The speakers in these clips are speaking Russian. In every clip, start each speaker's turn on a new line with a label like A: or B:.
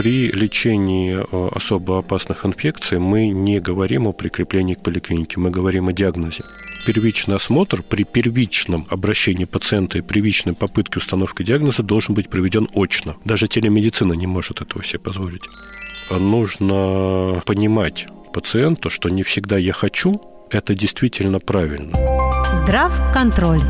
A: при лечении э, особо опасных инфекций мы не говорим о прикреплении к поликлинике, мы говорим о диагнозе. Первичный осмотр при первичном обращении пациента и первичной попытке установки диагноза должен быть проведен очно. Даже телемедицина не может этого себе позволить. Нужно понимать пациенту, что не всегда я хочу, это действительно правильно.
B: Здрав контроль.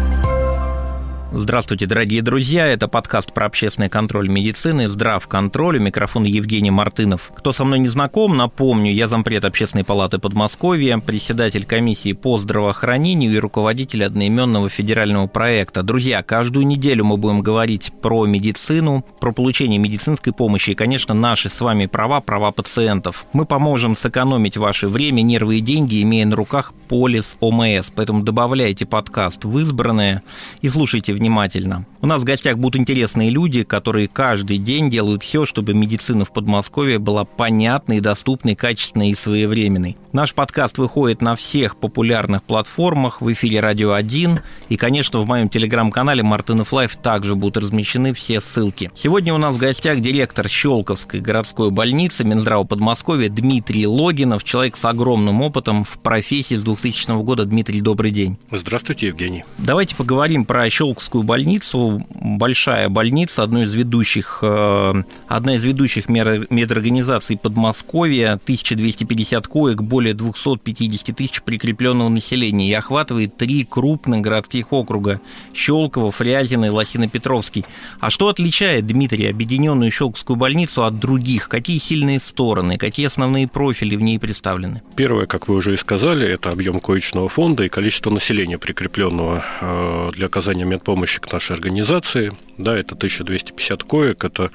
C: Здравствуйте, дорогие друзья. Это подкаст про общественный контроль медицины «Здрав контроль». У микрофона Евгений Мартынов. Кто со мной не знаком, напомню, я зампред Общественной палаты Подмосковья, председатель комиссии по здравоохранению и руководитель одноименного федерального проекта. Друзья, каждую неделю мы будем говорить про медицину, про получение медицинской помощи и, конечно, наши с вами права, права пациентов. Мы поможем сэкономить ваше время, нервы и деньги, имея на руках полис ОМС. Поэтому добавляйте подкаст в избранное и слушайте внимательно. У нас в гостях будут интересные люди, которые каждый день делают все, чтобы медицина в Подмосковье была понятной, доступной, качественной и своевременной. Наш подкаст выходит на всех популярных платформах, в эфире «Радио 1», и, конечно, в моем телеграм-канале «Мартынов Life» также будут размещены все ссылки. Сегодня у нас в гостях директор Щелковской городской больницы Минздрава Подмосковья Дмитрий Логинов, человек с огромным опытом в профессии с 2000 года. Дмитрий, добрый день.
A: Здравствуйте, Евгений.
C: Давайте поговорим про Щелковскую Московскую больницу, большая больница, одной из ведущих, э, одна из ведущих медорганизаций Подмосковья, 1250 коек, более 250 тысяч прикрепленного населения и охватывает три крупных городских округа – Щелково, Фрязино и Лосино-Петровский. А что отличает, Дмитрий, объединенную Щелковскую больницу от других? Какие сильные стороны, какие основные профили в ней представлены?
A: Первое, как вы уже и сказали, это объем коечного фонда и количество населения, прикрепленного э, для оказания медпомощи помощи к нашей организации. Да, это 1250 коек, это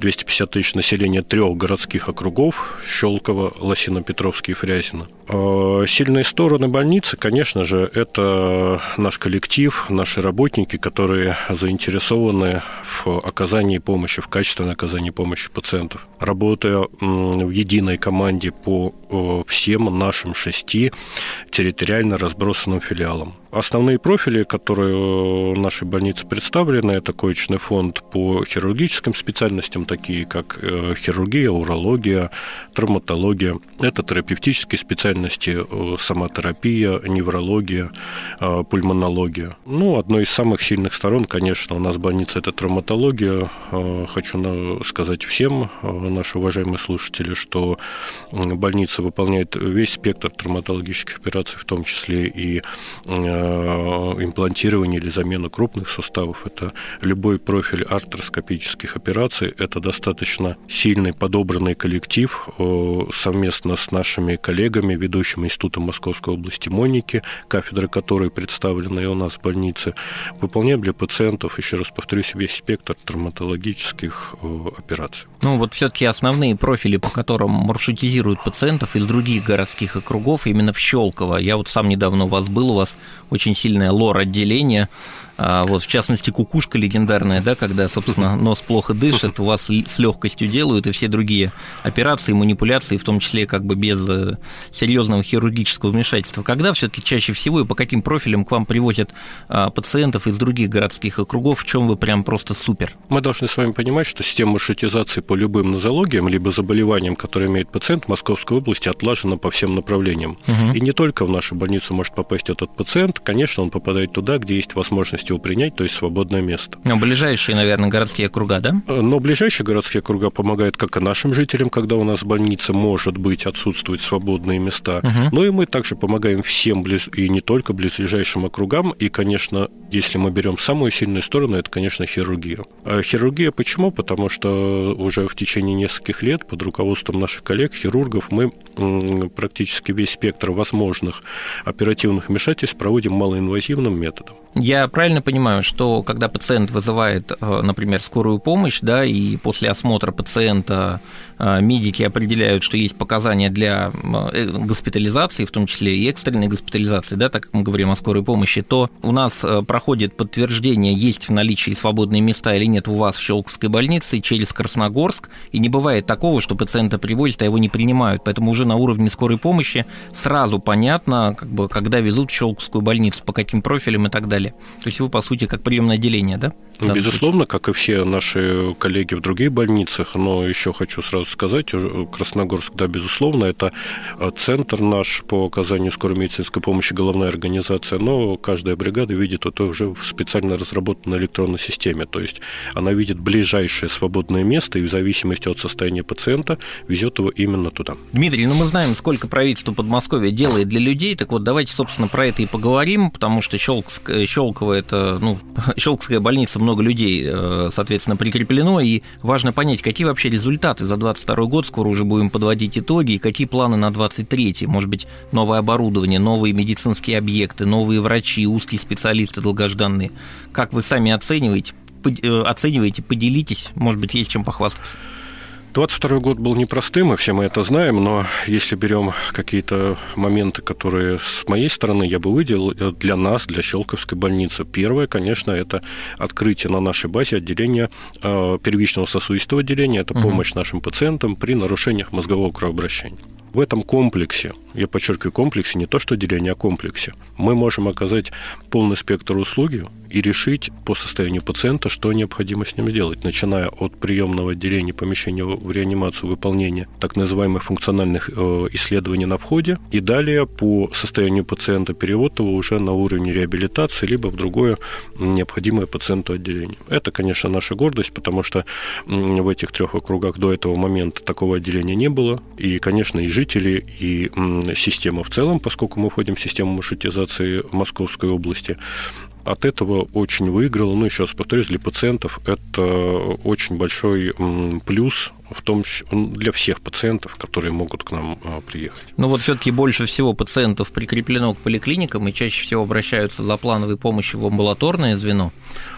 A: 250 тысяч населения трех городских округов – Щелково, Лосино-Петровский и Фрязино. А, сильные стороны больницы, конечно же, это наш коллектив, наши работники, которые заинтересованы в оказании помощи, в качественном оказании помощи пациентов. Работая в единой команде по всем нашим шести территориально разбросанным филиалам. Основные профили, которые в нашей больнице представлены, это коечный фонд по хирургическим специальностям, такие как э, хирургия, урология, травматология. Это терапевтические специальности, э, самотерапия, неврология, э, пульмонология. Ну, одной из самых сильных сторон, конечно, у нас больница – это травматология. Хочу сказать всем, наши уважаемые слушатели, что больница выполняет весь спектр травматологических операций, в том числе и имплантирование или замена крупных суставов, это любой профиль артроскопических операций, это достаточно сильный подобранный коллектив э, совместно с нашими коллегами, ведущим Институтом Московской области Моники, кафедры которой представлены и у нас в больнице, выполняем для пациентов, еще раз повторюсь, весь спектр травматологических э, операций.
C: Ну вот все-таки основные профили, по которым маршрутизируют пациентов из других городских округов, именно в Щелково. Я вот сам недавно у вас был, у вас очень сильное лор-отделение, вот, в частности, кукушка легендарная, да, когда, собственно, нос плохо дышит, у вас с легкостью делают, и все другие операции, манипуляции, в том числе как бы без э, серьезного хирургического вмешательства. Когда все-таки чаще всего и по каким профилям к вам привозят а, пациентов из других городских округов, в чем вы прям просто супер?
A: Мы должны с вами понимать, что система маршрутизации по любым нозологиям, либо заболеваниям, которые имеет пациент в Московской области, отлажена по всем направлениям. Угу. И не только в нашу больницу может попасть этот пациент, конечно, он попадает туда, где есть возможность его принять, то есть свободное место.
C: Но ближайшие, наверное, городские округа, да?
A: Э, но ближайшие городские округа помогают как и нашим жителям, когда у нас в больнице может быть отсутствуют свободные места, угу. но и мы также помогаем всем близ... и не только близлежащим округам. И, конечно, если мы берем самую сильную сторону, это, конечно, хирургия. А хирургия почему? Потому что уже в течение нескольких лет под руководством наших коллег, хирургов, мы практически весь спектр возможных оперативных вмешательств проводим малоинвазивным методом.
C: Я правильно понимаю, что когда пациент вызывает, э, например, скорую помощь, да, и после осмотра пациента э, медики определяют, что есть показания для э, госпитализации, в том числе и экстренной госпитализации, да, так как мы говорим о скорой помощи, то у нас проходит подтверждение, есть в наличии свободные места или нет у вас в Щелковской больнице через Красногорск, и не бывает такого, что пациента приводят, а его не принимают, поэтому уже на уровне скорой помощи сразу понятно, как бы, когда везут в Щелковскую больницу, по каким профилям и так далее. То есть его, по сути, как приемное отделение, да?
A: Безусловно, как и все наши коллеги в других больницах, но еще хочу сразу сказать, Красногорск, да, безусловно, это центр наш по оказанию скорой медицинской помощи, головная организация, но каждая бригада видит это уже в специально разработанной электронной системе, то есть она видит ближайшее свободное место и в зависимости от состояния пациента везет его именно туда.
C: Дмитрий, ну мы знаем, сколько правительство Подмосковья делает для людей, так вот давайте, собственно, про это и поговорим, потому что Щелковск, Щелково это, ну, Щелковская больница много людей, э, соответственно, прикреплено, и важно понять, какие вообще результаты за 22 год, скоро уже будем подводить итоги, и какие планы на 23 может быть, новое оборудование, новые медицинские объекты, новые врачи, узкие специалисты долгожданные. Как вы сами оцениваете, э, оцениваете, поделитесь, может быть, есть чем похвастаться.
A: 22 год был непростым, и все мы это знаем, но если берем какие-то моменты, которые с моей стороны я бы выделил э, для нас, для Щелковской больницы. Первое, конечно, это открытие на нашей базе отделения э, первичного сосудистого отделения, это помощь угу. нашим пациентам при нарушениях мозгового кровообращения. В этом комплексе, я подчеркиваю комплексе, не то что отделение, а комплексе, мы можем оказать полный спектр услуги и решить по состоянию пациента, что необходимо с ним сделать, начиная от приемного отделения помещения в реанимацию выполнения так называемых функциональных э, исследований на входе и далее по состоянию пациента перевод его уже на уровень реабилитации либо в другое необходимое пациенту отделение. Это, конечно, наша гордость, потому что в этих трех округах до этого момента такого отделения не было. И, конечно, и жители, и система в целом, поскольку мы входим в систему маршрутизации Московской области, от этого очень выиграл. Ну, еще раз повторюсь, для пациентов это очень большой плюс в том для всех пациентов, которые могут к нам а, приехать.
C: Ну вот все-таки больше всего пациентов прикреплено к поликлиникам и чаще всего обращаются за плановой помощью в амбулаторное звено.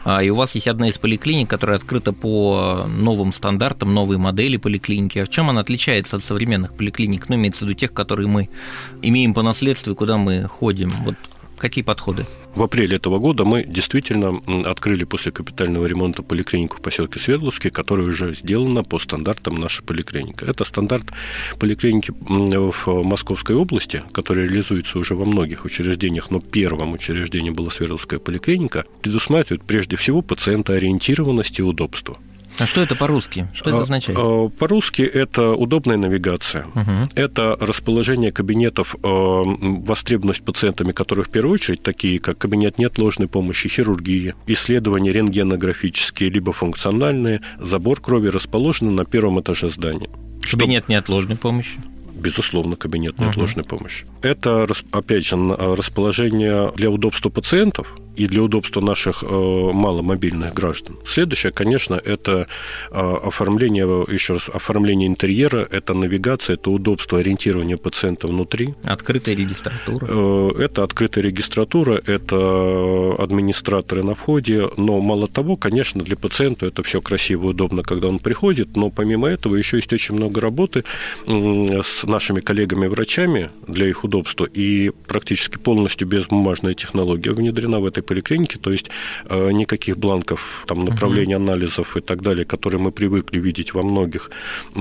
C: А, и у вас есть одна из поликлиник, которая открыта по новым стандартам, новой модели поликлиники. А в чем она отличается от современных поликлиник? Ну, имеется в виду тех, которые мы имеем по наследству и куда мы ходим. Вот Какие подходы?
A: В апреле этого года мы действительно открыли после капитального ремонта поликлинику в поселке Свердловске, которая уже сделана по стандартам нашей поликлиники. Это стандарт поликлиники в Московской области, который реализуется уже во многих учреждениях, но первым учреждением была Свердловская поликлиника, предусматривает прежде всего пациентоориентированность и удобство.
C: А что это по-русски? Что это а, означает? А,
A: по-русски это удобная навигация. Угу. Это расположение кабинетов, а, востребованность пациентами, которые в первую очередь такие, как кабинет неотложной помощи, хирургии, исследования рентгенографические, либо функциональные, забор крови расположены на первом этаже здания.
C: Кабинет неотложной помощи?
A: Безусловно, кабинет неотложной угу. помощи. Это, опять же, расположение для удобства пациентов, и для удобства наших э, маломобильных граждан. Следующее, конечно, это э, оформление, еще раз, оформление интерьера, это навигация, это удобство ориентирования пациента внутри.
C: Открытая регистратура. Э,
A: это открытая регистратура, это администраторы на входе, но мало того, конечно, для пациента это все красиво и удобно, когда он приходит, но помимо этого еще есть очень много работы с нашими коллегами-врачами для их удобства, и практически полностью безбумажная технология внедрена в этой поликлинике, то есть э, никаких бланков, там, направления анализов и так далее, которые мы привыкли видеть во многих,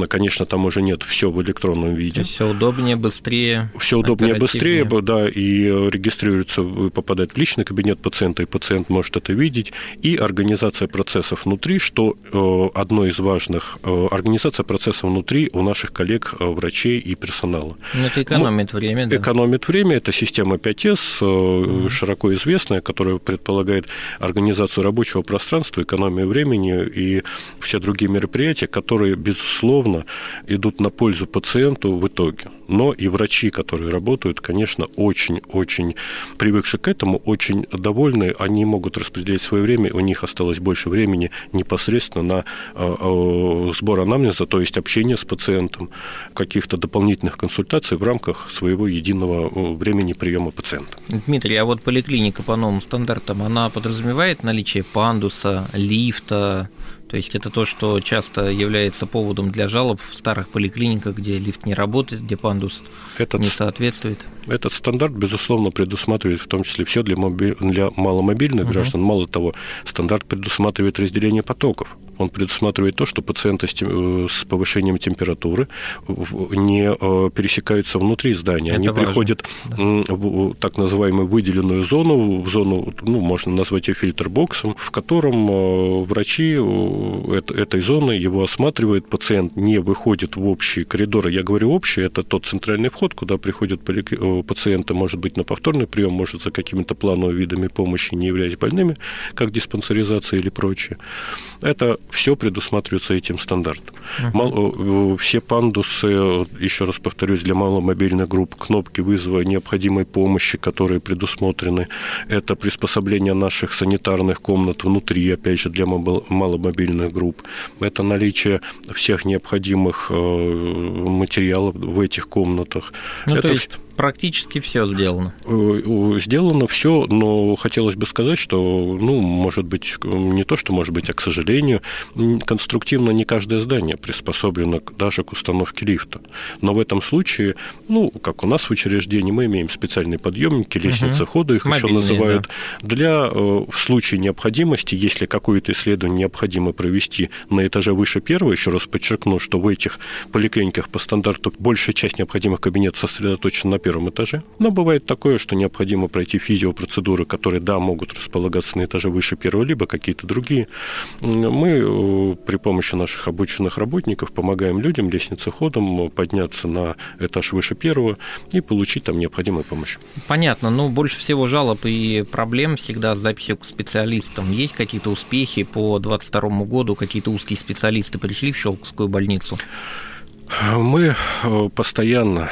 A: конечно, там уже нет, все в электронном виде.
C: Все удобнее, быстрее.
A: Все удобнее, быстрее, да, и регистрируется, попадает в личный кабинет пациента, и пациент может это видеть, и организация процессов внутри, что э, одно из важных, э, организация процессов внутри у наших коллег, врачей и персонала.
C: Но это экономит
A: ну,
C: время, да?
A: Экономит время, это система 5С, широко известная, которая предполагает организацию рабочего пространства, экономию времени и все другие мероприятия, которые, безусловно, идут на пользу пациенту в итоге. Но и врачи, которые работают, конечно, очень-очень привыкшие к этому, очень довольны, они могут распределять свое время, у них осталось больше времени непосредственно на э, э, сбор анамнеза, то есть общение с пациентом, каких-то дополнительных консультаций в рамках своего единого э, времени приема пациента.
C: Дмитрий, а вот поликлиника по новым стандартам, она подразумевает наличие пандуса, лифта, то есть это то, что часто является поводом для жалоб в старых поликлиниках, где лифт не работает, где пандус этот, не соответствует.
A: Этот стандарт, безусловно, предусматривает в том числе все для, моби... для маломобильных угу. граждан. Мало того, стандарт предусматривает разделение потоков. Он предусматривает то, что пациенты с э, повышением температуры не э, пересекаются внутри здания. Это Они важно. приходят да. в так называемую выделенную зону, в зону, ну, можно назвать ее фильтр-боксом, в котором э, врачи этой зоны его осматривают. Пациент не выходит в общие коридоры. Я говорю общий, это тот центральный вход, куда приходят пациенты, может быть, на повторный прием, может, за какими-то плановыми видами помощи, не являясь больными, как диспансеризация или прочее. Это все предусматривается этим стандартом. Uh-huh. Все пандусы, еще раз повторюсь, для маломобильных групп, кнопки вызова необходимой помощи, которые предусмотрены, это приспособление наших санитарных комнат внутри, опять же, для маломобильных групп, это наличие всех необходимых э, материалов в этих комнатах.
C: Ну,
A: это
C: то есть практически все сделано.
A: Э, сделано все, но хотелось бы сказать, что, ну, может быть, не то, что может быть, а, к сожалению, конструктивно не каждое здание приспособлено даже к установке лифта. Но в этом случае, ну, как у нас в учреждении, мы имеем специальные подъемники, лестницы угу. хода, их Мобильные, еще называют, да. для, э, в случае необходимости, если какое-то исследование необходимо провести на этаже выше первого, еще раз подчеркну, что в этих поликлиниках по стандарту большая часть необходимых кабинетов сосредоточена на первом этаже. Но бывает такое, что необходимо пройти физиопроцедуры, которые, да, могут располагаться на этаже выше первого, либо какие-то другие. Мы э, при помощи наших обученных работников помогаем людям лестницеходом подняться на этаж выше первого и получить там необходимую помощь.
C: Понятно. Но больше всего жалоб и проблем всегда с записью к специалистам. Есть какие-то успехи по 2022 году? Какие-то узкие специалисты пришли в Щелковскую больницу?
A: Мы э, постоянно,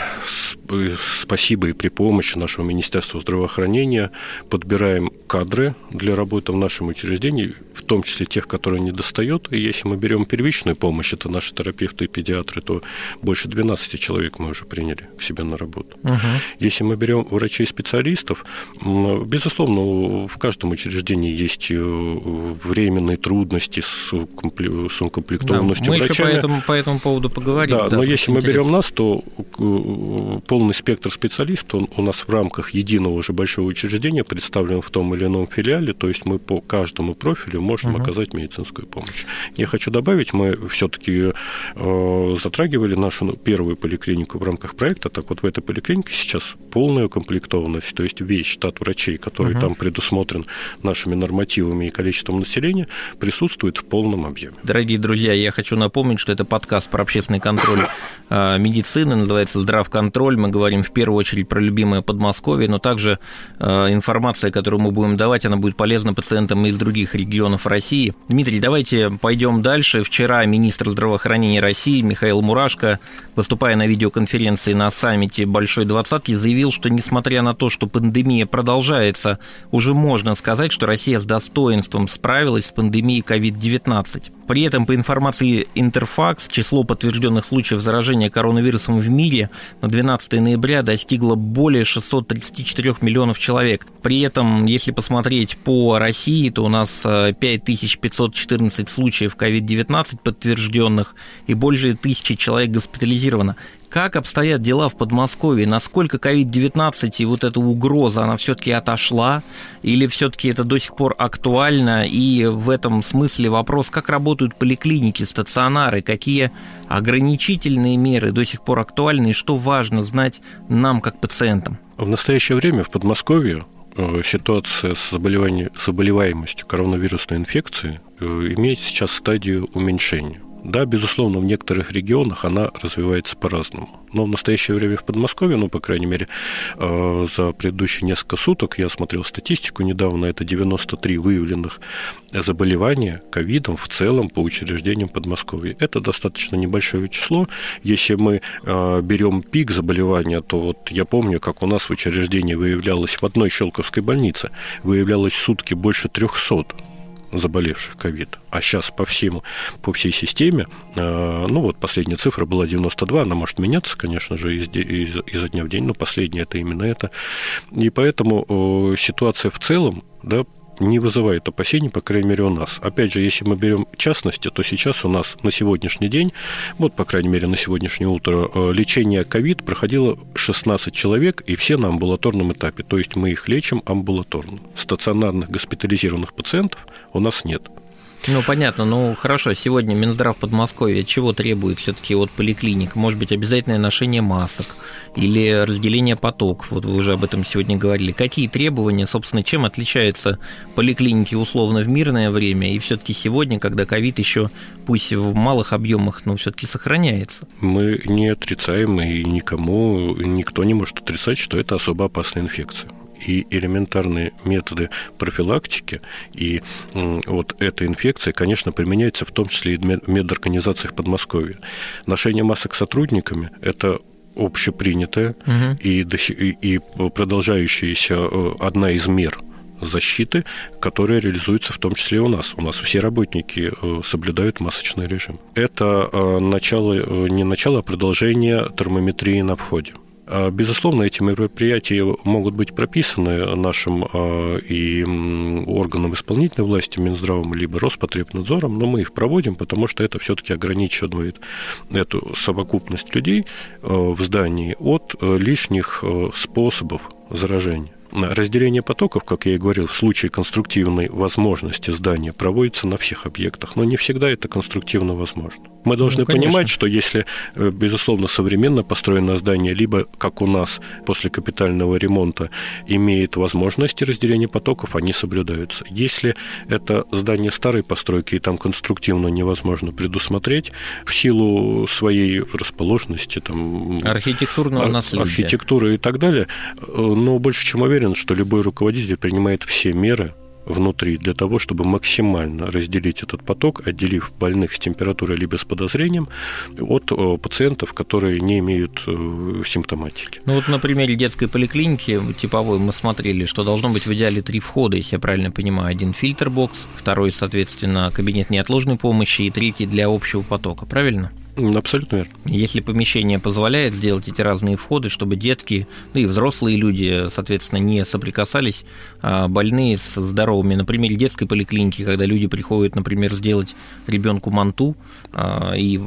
A: спасибо и при помощи нашего Министерства здравоохранения, подбираем кадры для работы в нашем учреждении, в том числе тех, которые не достают. И если мы берем первичную помощь, это наши терапевты и педиатры, то больше 12 человек мы уже приняли к себе на работу. Угу. Если мы берем врачей-специалистов, безусловно, в каждом учреждении есть э, временные трудности с укомплектованностью да, мы
C: врачами. еще по этому, по этому поводу поговорим.
A: Да, да но если мы берем нас, то э, полный спектр специалистов он у нас в рамках единого уже большого учреждения представлен в том или ином филиале, то есть мы по каждому профилю можем угу. оказать медицинскую помощь. Я хочу добавить, мы все-таки э, затрагивали нашу ну, первую поликлинику в рамках проекта, так вот в этой поликлинике сейчас полная укомплектованность, то есть весь штат врачей, который угу. там предусмотрен нашими нормативами и количеством населения, присутствует в полном объеме.
C: Дорогие друзья, я хочу напомнить, что это подкаст про общественный контроль э, медицины, называется «Здравконтроль». Мы говорим в первую очередь про любимое Подмосковье, но также э, информация, которую мы будем давать, она будет полезна пациентам из других регионов России. Дмитрий, давайте пойдем дальше. Вчера министр здравоохранения России Михаил Мурашко, выступая на видеоконференции на саммите Большой Двадцатки, заявил, что несмотря на то, что пандемия продолжается, уже можно сказать, что Россия с достоинством справилась с пандемией COVID-19. При этом, по информации Интерфакс, число подтвержденных случаев заражения коронавирусом в мире на 12 ноября достигло более 634 миллионов человек. При этом, если посмотреть по России, то у нас 5514 э, случаев COVID-19 подтвержденных и больше тысячи человек госпитализировано. Как обстоят дела в Подмосковье? Насколько COVID-19 и вот эта угроза, она все-таки отошла? Или все-таки это до сих пор актуально? И в этом смысле вопрос, как работают поликлиники, стационары, какие ограничительные меры до сих пор актуальны и что важно знать нам, как пациентам?
A: В настоящее время в Подмосковье э, ситуация с заболеваемостью коронавирусной инфекции э, имеет сейчас стадию уменьшения. Да, безусловно, в некоторых регионах она развивается по-разному. Но в настоящее время в Подмосковье, ну, по крайней мере, э, за предыдущие несколько суток, я смотрел статистику недавно, это 93 выявленных заболевания ковидом в целом по учреждениям Подмосковья. Это достаточно небольшое число. Если мы э, берем пик заболевания, то вот я помню, как у нас в учреждении выявлялось в одной Щелковской больнице, выявлялось сутки больше 300 заболевших ковид. А сейчас по, всем, по всей системе, э, ну вот последняя цифра была 92, она может меняться, конечно же, из, из, изо дня в день, но последняя это именно это. И поэтому ситуация в целом, да, не вызывает опасений, по крайней мере, у нас. Опять же, если мы берем частности, то сейчас у нас на сегодняшний день, вот, по крайней мере, на сегодняшнее утро, э, лечение ковид проходило 16 человек, и все на амбулаторном этапе. То есть мы их лечим амбулаторно. Стационарных госпитализированных пациентов у нас нет.
C: Ну, понятно. Ну, хорошо, сегодня Минздрав Подмосковья чего требует все таки от поликлиник? Может быть, обязательное ношение масок или разделение потоков? Вот вы уже об этом сегодня говорили. Какие требования, собственно, чем отличаются поликлиники условно в мирное время и все таки сегодня, когда ковид еще, пусть в малых объемах, но все таки сохраняется?
A: Мы не отрицаем, и никому, никто не может отрицать, что это особо опасная инфекция и элементарные методы профилактики, и вот эта инфекция, конечно, применяется в том числе и в медорганизациях Подмосковья. Ношение масок сотрудниками – это общепринятая угу. и, и продолжающаяся э, одна из мер защиты, которая реализуется в том числе и у нас. У нас все работники э, соблюдают масочный режим. Это э, начало, не начало, а продолжение термометрии на входе. А, безусловно, эти мероприятия могут быть прописаны нашим а, и органам исполнительной власти, Минздравом, либо Роспотребнадзором, но мы их проводим, потому что это все-таки ограничивает эту совокупность людей а, в здании от лишних способов заражения. Разделение потоков, как я и говорил, в случае конструктивной возможности здания проводится на всех объектах, но не всегда это конструктивно возможно. Мы должны ну, понимать, что если, э, безусловно, современно построенное здание, либо, как у нас, после капитального ремонта, имеет возможности разделения потоков, они соблюдаются. Если это здание старой постройки, и там конструктивно невозможно предусмотреть, в силу своей расположенности, там,
C: архитектурного наследия.
A: архитектуры и так далее, э, но больше чем уверен, что любой руководитель принимает все меры внутри для того, чтобы максимально разделить этот поток, отделив больных с температурой либо с подозрением от э, пациентов, которые не имеют э, симптоматики.
C: Ну вот на примере детской поликлиники типовой мы смотрели, что должно быть в идеале три входа, если я правильно понимаю. Один фильтр-бокс, второй, соответственно, кабинет неотложной помощи и третий для общего потока, правильно?
A: Абсолютно верно.
C: Если помещение позволяет сделать эти разные входы, чтобы детки, ну и взрослые люди, соответственно, не соприкасались, а больные с здоровыми. Например, детской поликлиники, когда люди приходят, например, сделать ребенку манту, а, и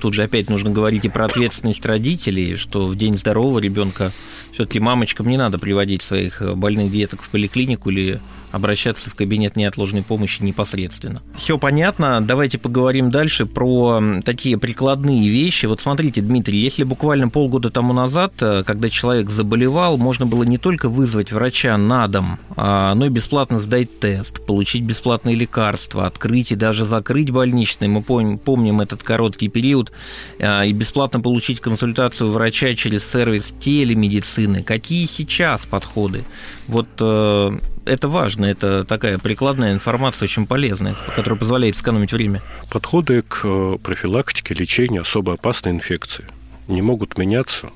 C: тут же опять нужно говорить и про ответственность родителей, что в день здорового ребенка все-таки мамочкам не надо приводить своих больных деток в поликлинику или обращаться в кабинет неотложной помощи непосредственно. Все понятно, давайте поговорим дальше про такие прикладные вещи. Вот смотрите, Дмитрий, если буквально полгода тому назад, э, когда человек заболевал, можно было не только вызвать врача на дом, а, но и бесплатно сдать тест, получить бесплатные лекарства, открыть и даже закрыть больничный. Мы помним этот короткий период, а, и бесплатно получить консультацию врача через сервис телемедицины. Какие сейчас подходы? Вот э, это важно, это такая прикладная информация, очень полезная, которая позволяет сэкономить время.
A: Подходы к э, профилактике, лечению особо опасной инфекции не могут меняться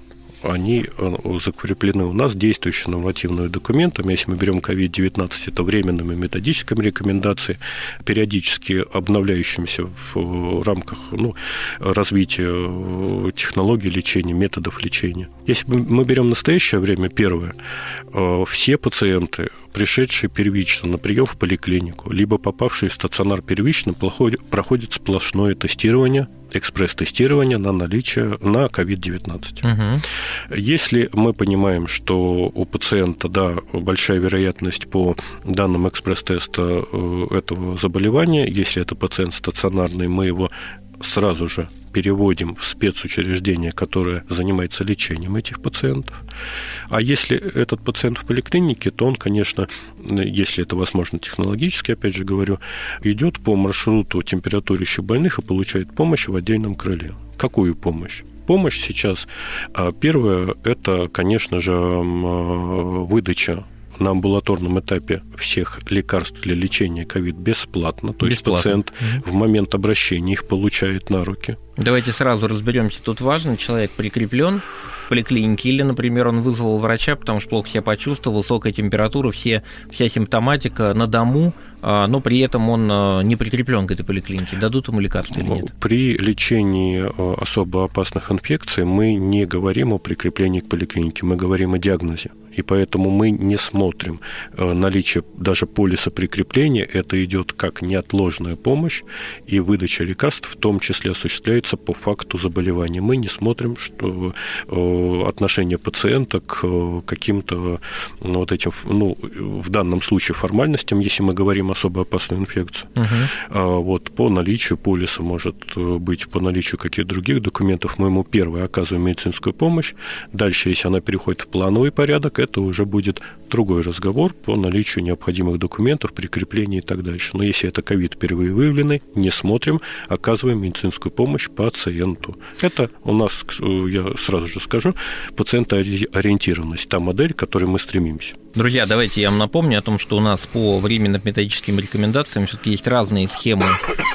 A: они э, закреплены у нас действующими нормативными документами. Если мы берем COVID-19, это временными методическими рекомендациями, периодически обновляющимися в рамках ну, развития э, технологий лечения, методов лечения. Если мы берем настоящее время, первое, э, все пациенты, пришедшие первично на прием в поликлинику, либо попавшие в стационар первично, проходят сплошное тестирование экспресс-тестирование на наличие на COVID-19. Угу. Если мы понимаем, что у пациента да, большая вероятность по данным экспресс-теста э, этого заболевания, если это пациент стационарный, мы его сразу же переводим в спецучреждение, которое занимается лечением этих пациентов. А если этот пациент в поликлинике, то он, конечно, если это возможно технологически, опять же говорю, идет по маршруту температурящих больных и получает помощь в отдельном крыле. Какую помощь? помощь сейчас. А первое – это, конечно же, выдача на амбулаторном этапе всех лекарств для лечения ковид бесплатно. То бесплатно. есть пациент угу. в момент обращения их получает на руки
C: Давайте сразу разберемся. Тут важно, человек прикреплен в поликлинике, или, например, он вызвал врача, потому что плохо себя почувствовал, высокая температура, все, вся симптоматика на дому, но при этом он а, не прикреплен к этой поликлинике. Дадут ему лекарства или нет?
A: При лечении а, особо опасных инфекций мы не говорим о прикреплении к поликлинике, мы говорим о диагнозе и поэтому мы не смотрим наличие даже полиса прикрепления. Это идет как неотложная помощь, и выдача лекарств в том числе осуществляется по факту заболевания. Мы не смотрим, что отношение пациента к каким-то ну, вот этим, ну, в данном случае формальностям, если мы говорим особо опасную инфекцию. Угу. Вот по наличию полиса может быть, по наличию каких-то других документов, мы ему первое оказываем медицинскую помощь. Дальше, если она переходит в плановый порядок, это уже будет другой разговор по наличию необходимых документов, прикрепления и так дальше. Но если это ковид впервые выявленный, не смотрим, оказываем медицинскую помощь пациенту. Это у нас, я сразу же скажу, пациентоориентированность, та модель, к которой мы стремимся.
C: Друзья, давайте я вам напомню о том, что у нас по временным методическим рекомендациям все-таки есть разные схемы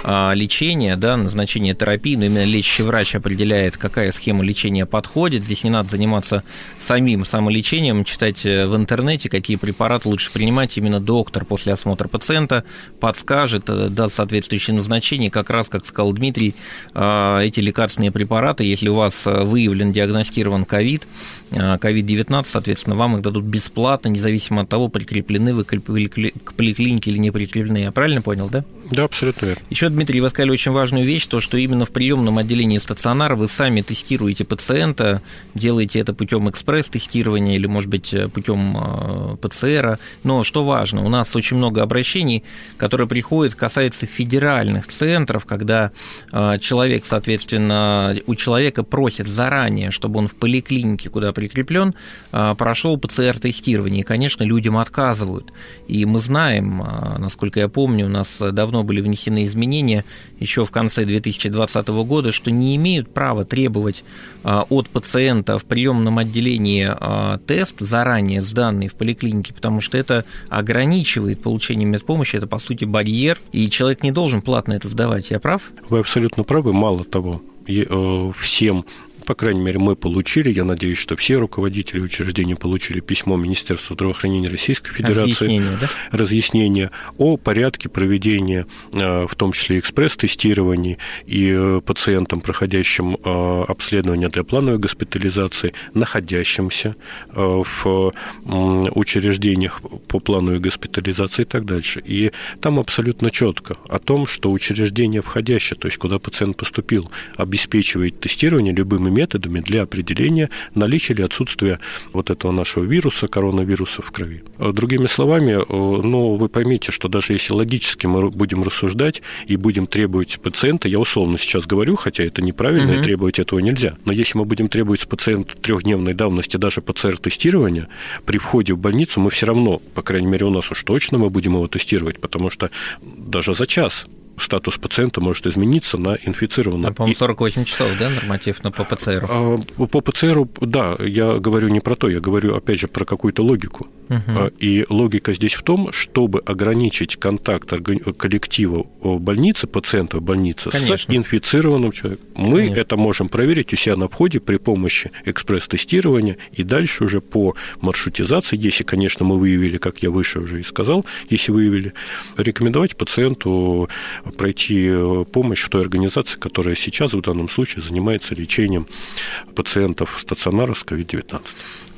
C: а, лечения, да, назначения терапии, но именно лечащий врач определяет, какая схема лечения подходит. Здесь не надо заниматься самим самолечением, читать э, в интернете, какие препараты лучше принимать. Именно доктор после осмотра пациента подскажет, э, даст соответствующее назначение. Как раз, как сказал Дмитрий, а, эти лекарственные препараты, если у вас э, выявлен, диагностирован ковид, COVID-19, соответственно, вам их дадут бесплатно, независимо от того, прикреплены вы к поликлинике или не прикреплены. Я правильно понял, да?
A: Да, абсолютно верно.
C: Еще, Дмитрий, вы сказали очень важную вещь, то, что именно в приемном отделении стационара вы сами тестируете пациента, делаете это путем экспресс-тестирования или, может быть, путем э, ПЦР. Но что важно, у нас очень много обращений, которые приходят, касается федеральных центров, когда э, человек, соответственно, у человека просят заранее, чтобы он в поликлинике, куда прикреплен, э, прошел ПЦР-тестирование. И, конечно, людям отказывают. И мы знаем, насколько я помню, у нас давно давно были внесены изменения еще в конце 2020 года, что не имеют права требовать а, от пациента в приемном отделении а, тест заранее сданный в поликлинике, потому что это ограничивает получение медпомощи, это по сути барьер, и человек не должен платно это сдавать. Я прав?
A: Вы абсолютно правы. Мало того, э, всем по крайней мере, мы получили, я надеюсь, что все руководители учреждений получили письмо Министерства здравоохранения Российской Федерации. Разъяснение, да? Разъяснение о порядке проведения, э, в том числе экспресс-тестирований и э, пациентам, проходящим э, обследование для плановой госпитализации, находящимся в учреждениях по плановой госпитализации и так дальше. И там абсолютно четко о том, что учреждение входящее, то есть куда пациент поступил, обеспечивает тестирование любыми методами для определения наличия или отсутствия вот этого нашего вируса, коронавируса в крови. Э, другими словами, э, ну, вы поймите, что даже если логически мы будем рассуждать и будем требовать пациента, я условно сейчас говорю, хотя это неправильно, угу. и требовать этого нельзя, но если мы будем требовать с пациента трехдневной давности даже ПЦР-тестирования, при входе в больницу мы все равно, по крайней мере, у нас уж точно мы будем его тестировать, потому что даже за час статус пациента может измениться на инфицированного.
C: А, по-моему, 48 часов, да, норматив на по ПЦРу?
A: А, по ПЦРу, да, я говорю не про то, я говорю, опять же, про какую-то логику. Угу. И логика здесь в том, чтобы ограничить контакт коллектива больницы, пациента в больнице Конечно. с инфицированным человеком. Мы Конечно. это можем проверить у себя на входе при помощи экспресс-тестирования и дальше уже по маршрутизации, если, конечно, мы выявили, как я выше уже и сказал, если выявили, рекомендовать пациенту пройти э, помощь в той организации, которая сейчас в данном случае занимается лечением пациентов стационара с COVID-19.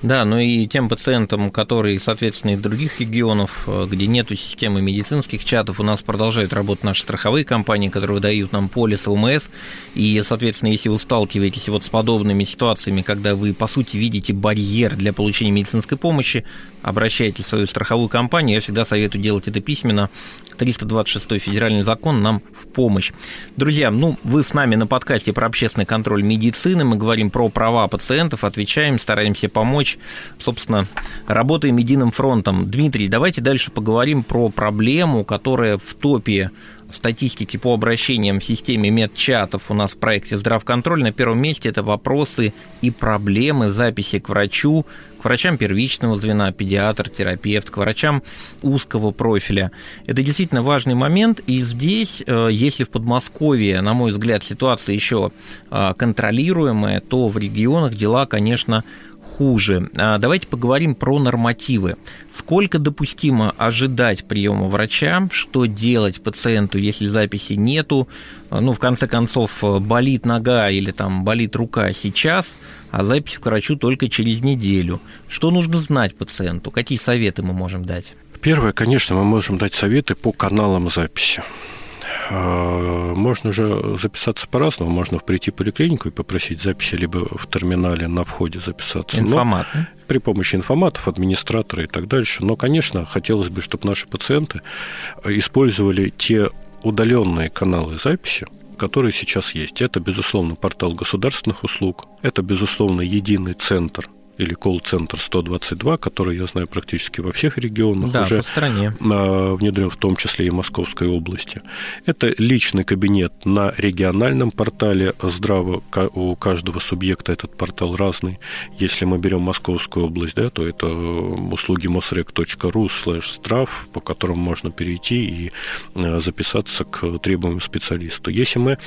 C: Да, ну и тем пациентам, которые, соответственно, из других регионов, э, где нет системы медицинских чатов, у нас продолжают работать наши страховые компании, которые выдают нам полис ЛМС. И, соответственно, если вы сталкиваетесь вот с подобными ситуациями, когда вы, по сути, видите барьер для получения медицинской помощи, обращайтесь в свою страховую компанию. Я всегда советую делать это письменно. 326 федеральный закон нам в помощь. Друзья, ну, вы с нами на подкасте про общественный контроль медицины. Мы говорим про права пациентов, отвечаем, стараемся помочь помочь. Собственно, работаем единым фронтом. Дмитрий, давайте дальше поговорим про проблему, которая в топе статистики по обращениям в системе медчатов у нас в проекте «Здравконтроль». На первом месте это вопросы и проблемы записи к врачу, к врачам первичного звена, педиатр, терапевт, к врачам узкого профиля. Это действительно важный момент, и здесь, э, если в Подмосковье, на мой взгляд, ситуация еще э, контролируемая, то в регионах дела, конечно, хуже. А давайте поговорим про нормативы. Сколько допустимо ожидать приема врача? Что делать пациенту, если записи нету? Ну, в конце концов, болит нога или там болит рука сейчас, а запись к врачу только через неделю. Что нужно знать пациенту? Какие советы мы можем дать?
A: Первое, конечно, мы можем дать советы по каналам записи. А, можно же записаться по-разному. Можно прийти в поликлинику и попросить записи, либо в терминале на входе записаться.
C: Информат. Но
A: при помощи информатов, администратора и так дальше. Но, конечно, хотелось бы, чтобы наши пациенты использовали те удаленные каналы записи, которые сейчас есть. Это, безусловно, портал государственных услуг, это, безусловно, единый центр или колл-центр 122, который я знаю практически во всех регионах,
C: да,
A: уже
C: по стране.
A: А, внедрен в том числе и в Московской области. Это личный кабинет на региональном портале Здраво. У каждого субъекта этот портал разный. Если мы берем Московскую область, да, то это услуги mosrec.ru слэш здрав, по которым можно перейти и а, записаться к требуемому специалисту. Если мы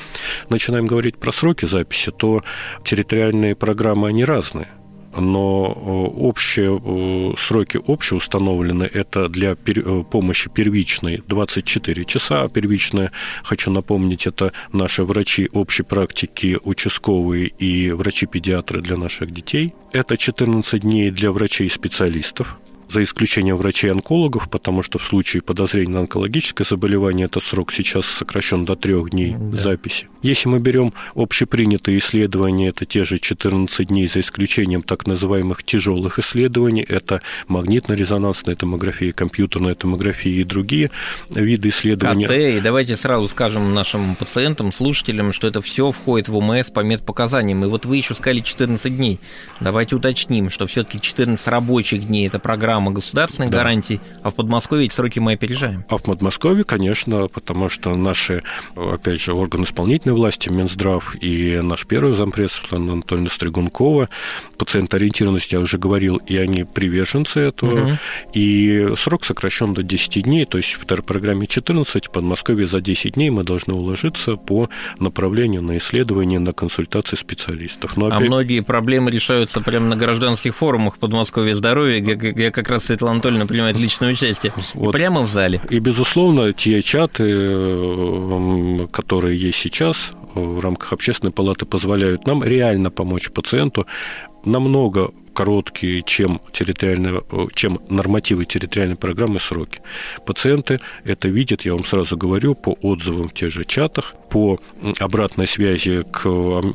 A: начинаем говорить про сроки записи, то территориальные программы, они разные но э, общие э, сроки общие установлены. Это для э, помощи первичной 24 часа. А первичная, хочу напомнить, это наши врачи общей практики, участковые и врачи-педиатры для наших детей. Это 14 дней для врачей-специалистов за исключением врачей-онкологов, потому что в случае подозрения на онкологическое заболевание этот срок сейчас сокращен до трех дней да. записи. Если мы берем общепринятые исследования, это те же 14 дней, за исключением так называемых тяжелых исследований, это магнитно-резонансная томография, компьютерная томография и другие виды исследований.
C: КТ, и давайте сразу скажем нашим пациентам, слушателям, что это все входит в УМС по медпоказаниям. И вот вы еще сказали 14 дней. Давайте уточним, что все-таки 14 рабочих дней – это программа программа государственных да. гарантий, а в Подмосковье эти сроки мы опережаем.
A: А в Подмосковье, конечно, потому что наши, опять же, органы исполнительной власти, Минздрав и наш первый Светлана Анатольевна Стригункова, пациентоориентированности я уже говорил, и они приверженцы этого, угу. и срок сокращен до 10 дней, то есть в программе 14, в Подмосковье за 10 дней мы должны уложиться по направлению на исследование, на консультации специалистов.
C: Но опять... А многие проблемы решаются прямо на гражданских форумах Подмосковья здоровья, где, где как раз Светлана Анатольевна принимает личное участие. Вот. прямо в зале.
A: И, безусловно, те чаты, э, которые есть сейчас в рамках общественной палаты, позволяют нам реально помочь пациенту намного короткие, чем, территориальные, чем нормативы территориальной программы сроки. Пациенты это видят, я вам сразу говорю, по отзывам в тех же чатах, по обратной связи к,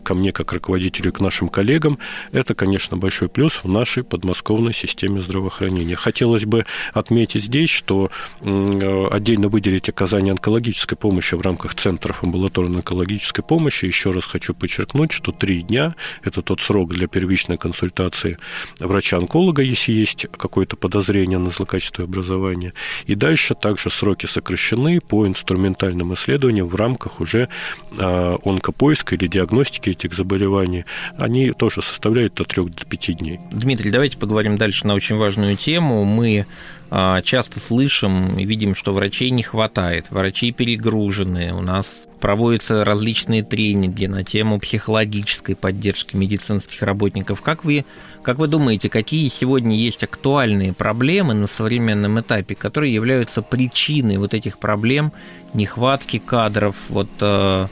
A: ко мне как руководителю и к нашим коллегам. Это, конечно, большой плюс в нашей подмосковной системе здравоохранения. Хотелось бы отметить здесь, что отдельно выделить оказание онкологической помощи в рамках центров амбулаторной онкологической помощи. Еще раз хочу подчеркнуть, что три дня – это тот срок для первичной консультации врача-онколога, если есть какое-то подозрение на злокачественное образование. И дальше также сроки сокращены по инструментальным исследованиям в рамках уже а, онкопоиска или диагностики этих заболеваний. Они тоже составляют от 3 до 5 дней.
C: Дмитрий, давайте поговорим дальше на очень важную тему. Мы часто слышим и видим, что врачей не хватает, врачи перегружены, у нас проводятся различные тренинги на тему психологической поддержки медицинских работников. Как вы, как вы думаете, какие сегодня есть актуальные проблемы на современном этапе, которые являются причиной вот этих проблем, нехватки кадров, вот э,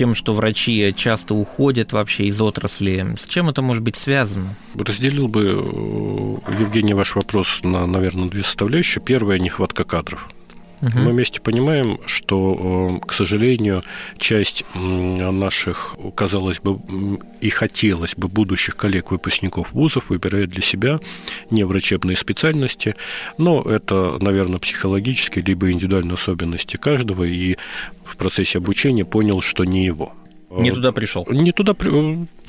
C: тем, что врачи часто уходят вообще из отрасли. С чем это может быть связано?
A: Разделил бы, э, Евгений, ваш вопрос на, наверное, две составляющие. Первая – нехватка кадров. Угу. Мы вместе понимаем, что, э, к сожалению, часть наших, казалось бы, и хотелось бы будущих коллег-выпускников вузов выбирает для себя не врачебные специальности, но это, наверное, психологические либо индивидуальные особенности каждого, и в процессе обучения понял, что не его.
C: Не туда пришел.
A: Не туда,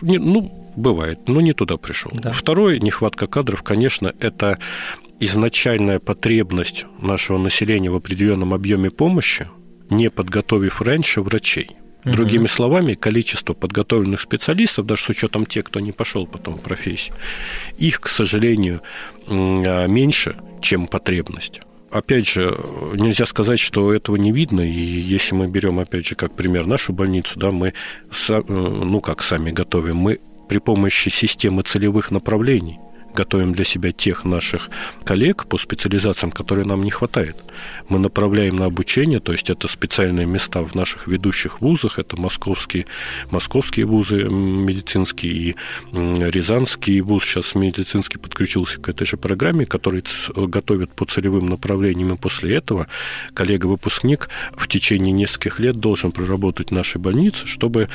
A: не, ну, бывает, но не туда пришел. Да. Второе, нехватка кадров, конечно, это изначальная потребность нашего населения в определенном объеме помощи, не подготовив раньше врачей. Угу. Другими словами, количество подготовленных специалистов, даже с учетом тех, кто не пошел потом в профессию, их, к сожалению, а, меньше, чем потребность опять же, нельзя сказать, что этого не видно. И если мы берем, опять же, как пример нашу больницу, да, мы, ну как сами готовим, мы при помощи системы целевых направлений – готовим для себя тех наших коллег по специализациям, которые нам не хватает. Мы направляем на обучение, то есть это специальные места в наших ведущих вузах, это московские, московские вузы медицинские и Рязанский вуз сейчас медицинский подключился к этой же программе, который готовит по целевым направлениям, и после этого коллега-выпускник в течение нескольких лет должен проработать в нашей больнице, чтобы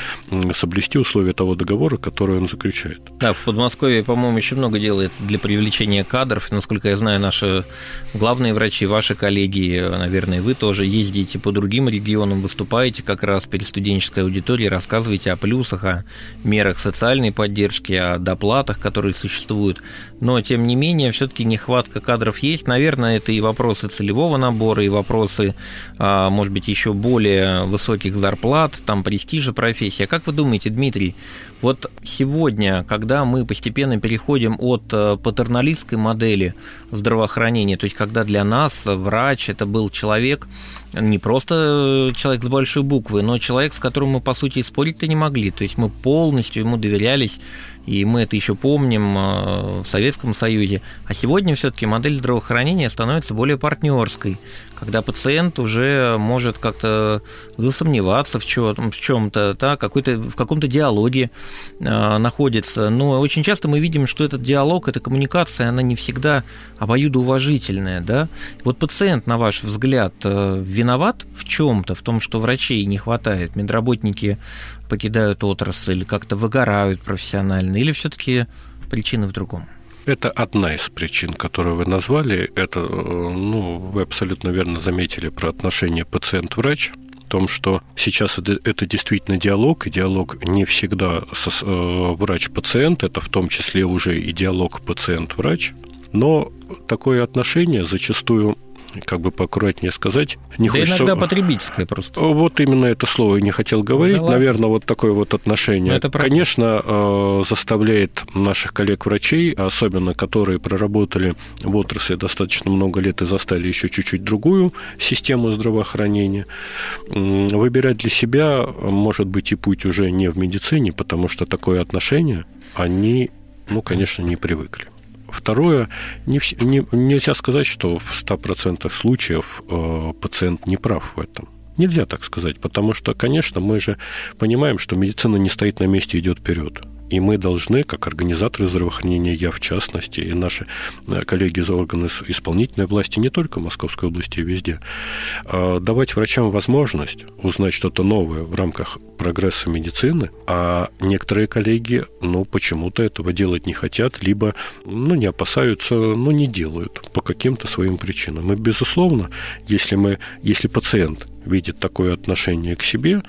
A: соблюсти условия того договора, который он заключает.
C: Да, в Подмосковье, по-моему, еще много делает делается для привлечения кадров. Насколько я знаю, наши главные врачи, ваши коллеги, наверное, вы тоже ездите по другим регионам, выступаете как раз перед студенческой аудиторией, рассказываете о плюсах, о мерах социальной поддержки, о доплатах, которые существуют. Но, тем не менее, все-таки нехватка кадров есть. Наверное, это и вопросы целевого набора, и вопросы, а, может быть, еще более высоких зарплат, там, престижа профессии. А как вы думаете, Дмитрий, вот сегодня, когда мы постепенно переходим от э, патерналистской модели здравоохранения, то есть когда для нас врач это был человек, не просто человек с большой буквы, но человек, с которым мы, по сути, спорить-то не могли. То есть мы полностью ему доверялись, и мы это еще помним э, в Советском Союзе. А сегодня все-таки модель здравоохранения становится более партнерской, когда пациент уже может как-то засомневаться в чем-то, да, в каком-то диалоге э, находится. Но очень часто мы видим, что этот диалог, эта коммуникация, она не всегда обоюдоуважительная. Да? Вот пациент, на ваш взгляд, э, виноват в чем-то, в том, что врачей не хватает, медработники покидают отрасль, как-то выгорают профессионально, или все-таки причины в другом?
A: Это одна из причин, которую вы назвали. Это, ну, вы абсолютно верно заметили про отношение пациент-врач в том, что сейчас это, это действительно диалог, и диалог не всегда э, врач-пациент, это в том числе уже и диалог пациент-врач, но такое отношение зачастую как бы поаккуратнее сказать.
C: Не да хочется... иногда потребительское просто.
A: Вот именно это слово я не хотел говорить. Да Наверное, вот такое вот отношение. это Конечно, э, заставляет наших коллег-врачей, особенно которые проработали в отрасли достаточно много лет и застали еще чуть-чуть другую систему здравоохранения, выбирать для себя, может быть, и путь уже не в медицине, потому что такое отношение они, ну, конечно, не привыкли. Второе, не, не, нельзя сказать, что в 100% случаев э, пациент не прав в этом. Нельзя так сказать, потому что, конечно, мы же понимаем, что медицина не стоит на месте, идет вперед. И мы должны, как организаторы здравоохранения, я в частности, и наши э, коллеги из органов исполнительной власти, не только Московской области, и везде, э, давать врачам возможность узнать что-то новое в рамках прогресса медицины, а некоторые коллеги, ну, почему-то этого делать не хотят, либо, ну, не опасаются, ну, не делают по каким-то своим причинам. И, безусловно, если мы, если пациент видит такое отношение к себе,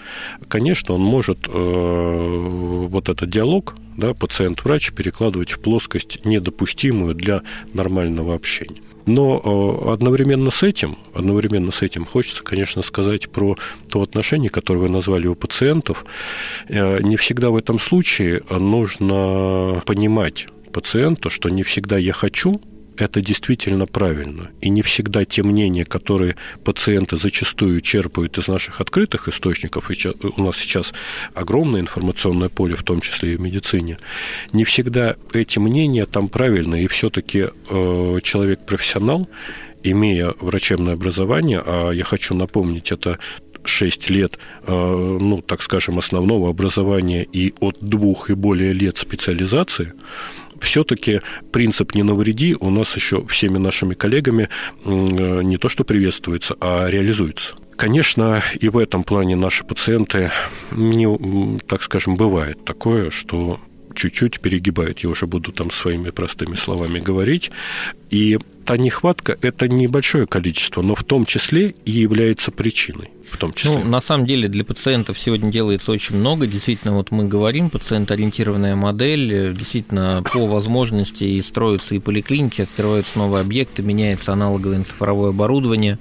A: конечно, он может э, вот этот диалог да, пациент-врач перекладывать в плоскость, недопустимую для нормального общения. Но э, одновременно с этим, одновременно с этим хочется, конечно, сказать про то отношение, которое вы назвали у пациентов. Э, не всегда в этом случае нужно понимать пациенту, что не всегда я хочу, это действительно правильно. И не всегда те мнения, которые пациенты зачастую черпают из наших открытых источников, и у нас сейчас огромное информационное поле, в том числе и в медицине, не всегда эти мнения там правильные, и все-таки э, человек-профессионал, имея врачебное образование, а я хочу напомнить, это 6 лет, э, ну, так скажем, основного образования и от двух и более лет специализации, все-таки принцип «не навреди» у нас еще всеми нашими коллегами не то что приветствуется, а реализуется. Конечно, и в этом плане наши пациенты, не, так скажем, бывает такое, что чуть-чуть перегибают, я уже буду там своими простыми словами говорить. И та нехватка – это небольшое количество, но в том числе и является причиной в том числе.
C: Ну, на самом деле для пациентов сегодня делается очень много. Действительно, вот мы говорим, пациент-ориентированная модель, действительно, по возможности и строятся и поликлиники, открываются новые объекты, меняется аналоговое цифровое оборудование.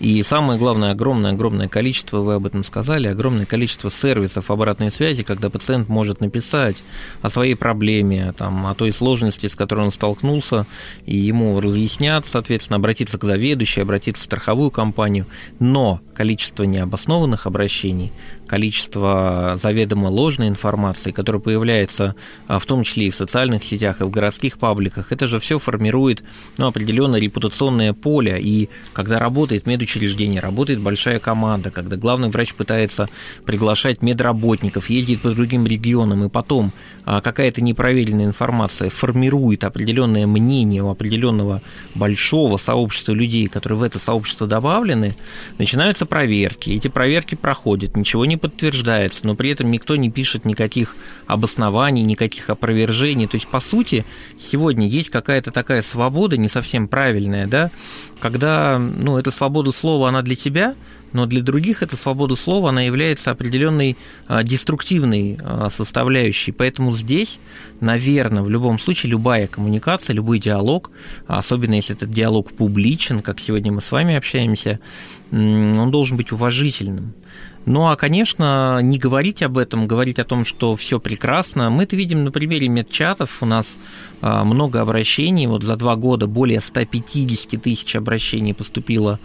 C: И самое главное, огромное-огромное количество, вы об этом сказали, огромное количество сервисов обратной связи, когда пациент может написать о своей проблеме, там, о той сложности, с которой он столкнулся, и ему разъяснят, соответственно, обратиться к заведующей, обратиться в страховую компанию. Но количество необоснованных обращений, количество заведомо ложной информации, которая появляется а, в том числе и в социальных сетях, и в городских пабликах, это же все формирует ну, определенное репутационное поле. И когда работает медучреждение, работает большая команда, когда главный врач пытается приглашать медработников, ездит по другим регионам, и потом а, какая-то непроверенная информация формирует определенное мнение у определенного большого сообщества людей, которые в это сообщество добавлены, начинаются проверки. Эти проверки проходят, ничего не подтверждается, но при этом никто не пишет никаких обоснований, никаких опровержений. То есть, по сути, сегодня есть какая-то такая свобода, не совсем правильная, да, когда, ну, эта свобода слова, она для тебя, но для других эта свобода слова, она является определенной а, деструктивной а, составляющей. Поэтому здесь, наверное, в любом случае любая коммуникация, любой диалог, особенно если этот диалог публичен, как сегодня мы с вами общаемся, он должен быть уважительным. Ну а, конечно, не говорить об этом, говорить о том, что все прекрасно. Мы это видим на примере медчатов. У нас а, много обращений. Вот за два года более 150 тысяч обращений поступило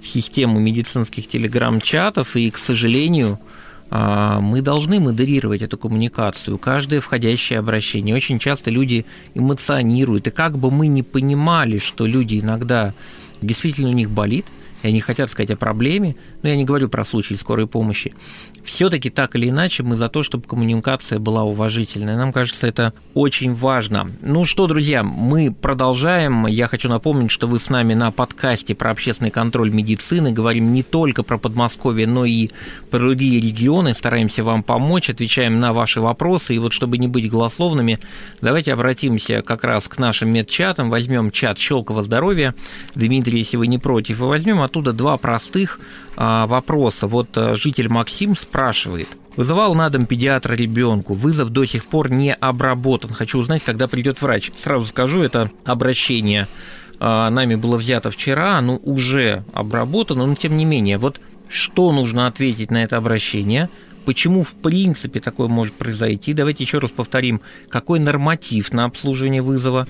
C: в систему медицинских телеграм-чатов. И, к сожалению, а, мы должны модерировать эту коммуникацию, каждое входящее обращение. Очень часто люди эмоционируют, и как бы мы ни понимали, что люди иногда действительно у них болит – и они хотят сказать о проблеме, но я не говорю про случаи скорой помощи, все-таки так или иначе мы за то, чтобы коммуникация была уважительной. Нам кажется, это очень важно. Ну что, друзья, мы продолжаем. Я хочу напомнить, что вы с нами на подкасте про общественный контроль медицины. Говорим не только про Подмосковье, но и про другие регионы. Стараемся вам помочь, отвечаем на ваши вопросы. И вот чтобы не быть голословными, давайте обратимся как раз к нашим медчатам. Возьмем чат Щелково здоровья. Дмитрий, если вы не против, и возьмем оттуда два простых а, вопроса. Вот а, житель Максим спрашивает. Вызывал на дом педиатра ребенку. Вызов до сих пор не обработан. Хочу узнать, когда придет врач. Сразу скажу, это обращение а, нами было взято вчера, оно уже обработано, но тем не менее, вот что нужно ответить на это обращение, почему в принципе такое может произойти. Давайте еще раз повторим, какой норматив на обслуживание вызова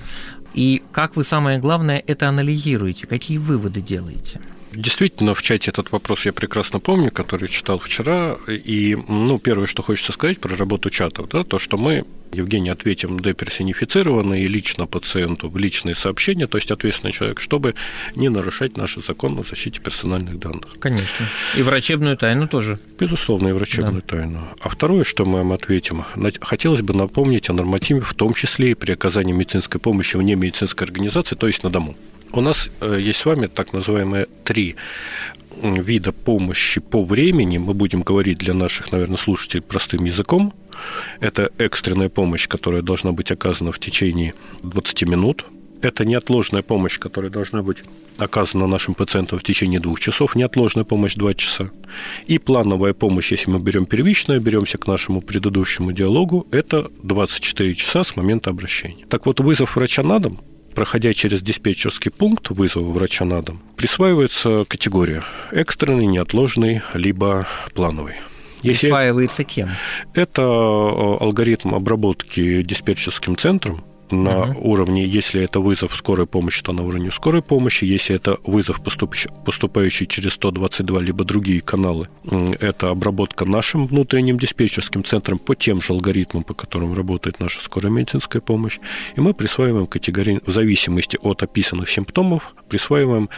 C: и как вы, самое главное, это анализируете, какие выводы делаете.
A: Действительно, в чате этот вопрос я прекрасно помню, который читал вчера. И, ну, первое, что хочется сказать про работу чатов, да, то, что мы, Евгений, ответим деперсонифицированно и лично пациенту в личные сообщения, то есть ответственный человек, чтобы не нарушать наши законы о защите персональных данных.
C: Конечно. И врачебную тайну тоже.
A: Безусловно, и врачебную да. тайну. А второе, что мы вам ответим, хотелось бы напомнить о нормативе, в том числе и при оказании медицинской помощи вне медицинской организации, то есть на дому. У нас э, есть с вами так называемые три вида помощи по времени. Мы будем говорить для наших, наверное, слушателей простым языком. Это экстренная помощь, которая должна быть оказана в течение 20 минут. Это неотложная помощь, которая должна быть оказана нашим пациентам в течение двух часов, неотложная помощь 2 часа. И плановая помощь, если мы берем первичную, беремся к нашему предыдущему диалогу, это 24 часа с момента обращения. Так вот, вызов врача на дом проходя через диспетчерский пункт вызова врача на дом, присваивается категория экстренный, неотложный, либо плановый.
C: Если Присваивается кем?
A: Это э, алгоритм обработки диспетчерским центром на угу. уровне, если это вызов скорой помощи, то на уровне скорой помощи, если это вызов, поступающий через 122, либо другие каналы, это обработка нашим внутренним диспетчерским центром по тем же алгоритмам, по которым работает наша скорая медицинская помощь, и мы присваиваем категории, в зависимости от описанных симптомов, присваиваем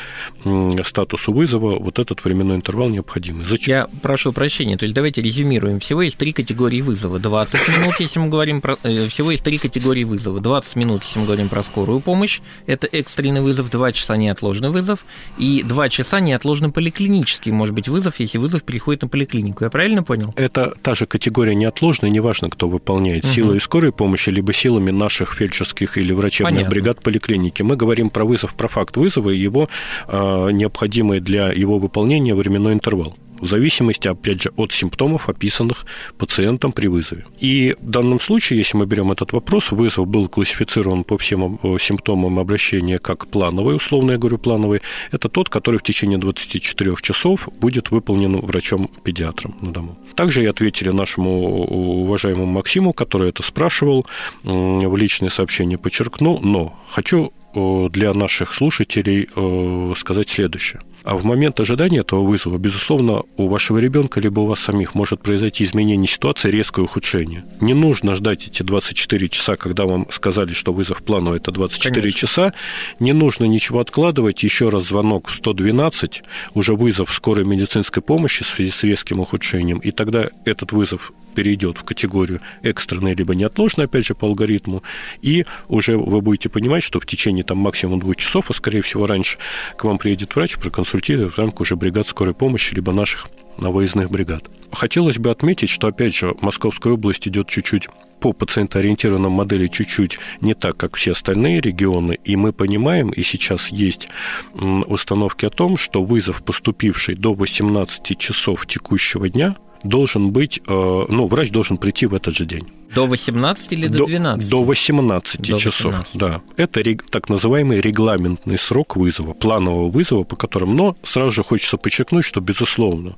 A: статусу вызова вот этот временной интервал необходимый.
C: Зачем? Я прошу прощения, то есть давайте резюмируем. Всего есть три категории вызова. 20 минут, если мы говорим про... Э, всего есть три категории вызова. 20 20 минут, если мы говорим про скорую помощь, это экстренный вызов, 2 часа неотложный вызов, и 2 часа неотложный поликлинический может быть вызов, если вызов переходит на поликлинику. Я правильно понял?
A: Это та же категория неотложная, неважно, кто выполняет, угу. силой скорой помощи, либо силами наших фельдшерских или врачебных Понятно. бригад поликлиники. Мы говорим про вызов, про факт вызова и его э, необходимый для его выполнения временной интервал в зависимости, опять же, от симптомов, описанных пациентом при вызове. И в данном случае, если мы берем этот вопрос, вызов был классифицирован по всем э, симптомам обращения как плановый, условно я говорю плановый, это тот, который в течение 24 часов будет выполнен врачом-педиатром на дому. Также и ответили нашему уважаемому Максиму, который это спрашивал, в личные сообщения подчеркну, но хочу э, для наших слушателей э, сказать следующее. А в момент ожидания этого вызова, безусловно, у вашего ребенка либо у вас самих может произойти изменение ситуации, резкое ухудшение. Не нужно ждать эти 24 часа, когда вам сказали, что вызов плановый – это 24 Конечно. часа. Не нужно ничего откладывать. Еще раз звонок в 112, уже вызов скорой медицинской помощи в связи с резким ухудшением. И тогда этот вызов перейдет в категорию экстренной либо неотложной, опять же, по алгоритму, и уже вы будете понимать, что в течение там максимум двух часов, а скорее всего раньше, к вам приедет врач, проконсультирует в рамках уже бригад скорой помощи, либо наших на выездных бригад. Хотелось бы отметить, что, опять же, Московская область идет чуть-чуть по пациентоориентированной модели чуть-чуть не так, как все остальные регионы, и мы понимаем, и сейчас есть установки о том, что вызов, поступивший до 18 часов текущего дня, должен быть, э, ну, врач должен прийти в этот же день.
C: До 18 или до 12?
A: До 18 до часов, 18. да. Это так называемый регламентный срок вызова, планового вызова, по которым, но сразу же хочется подчеркнуть, что, безусловно,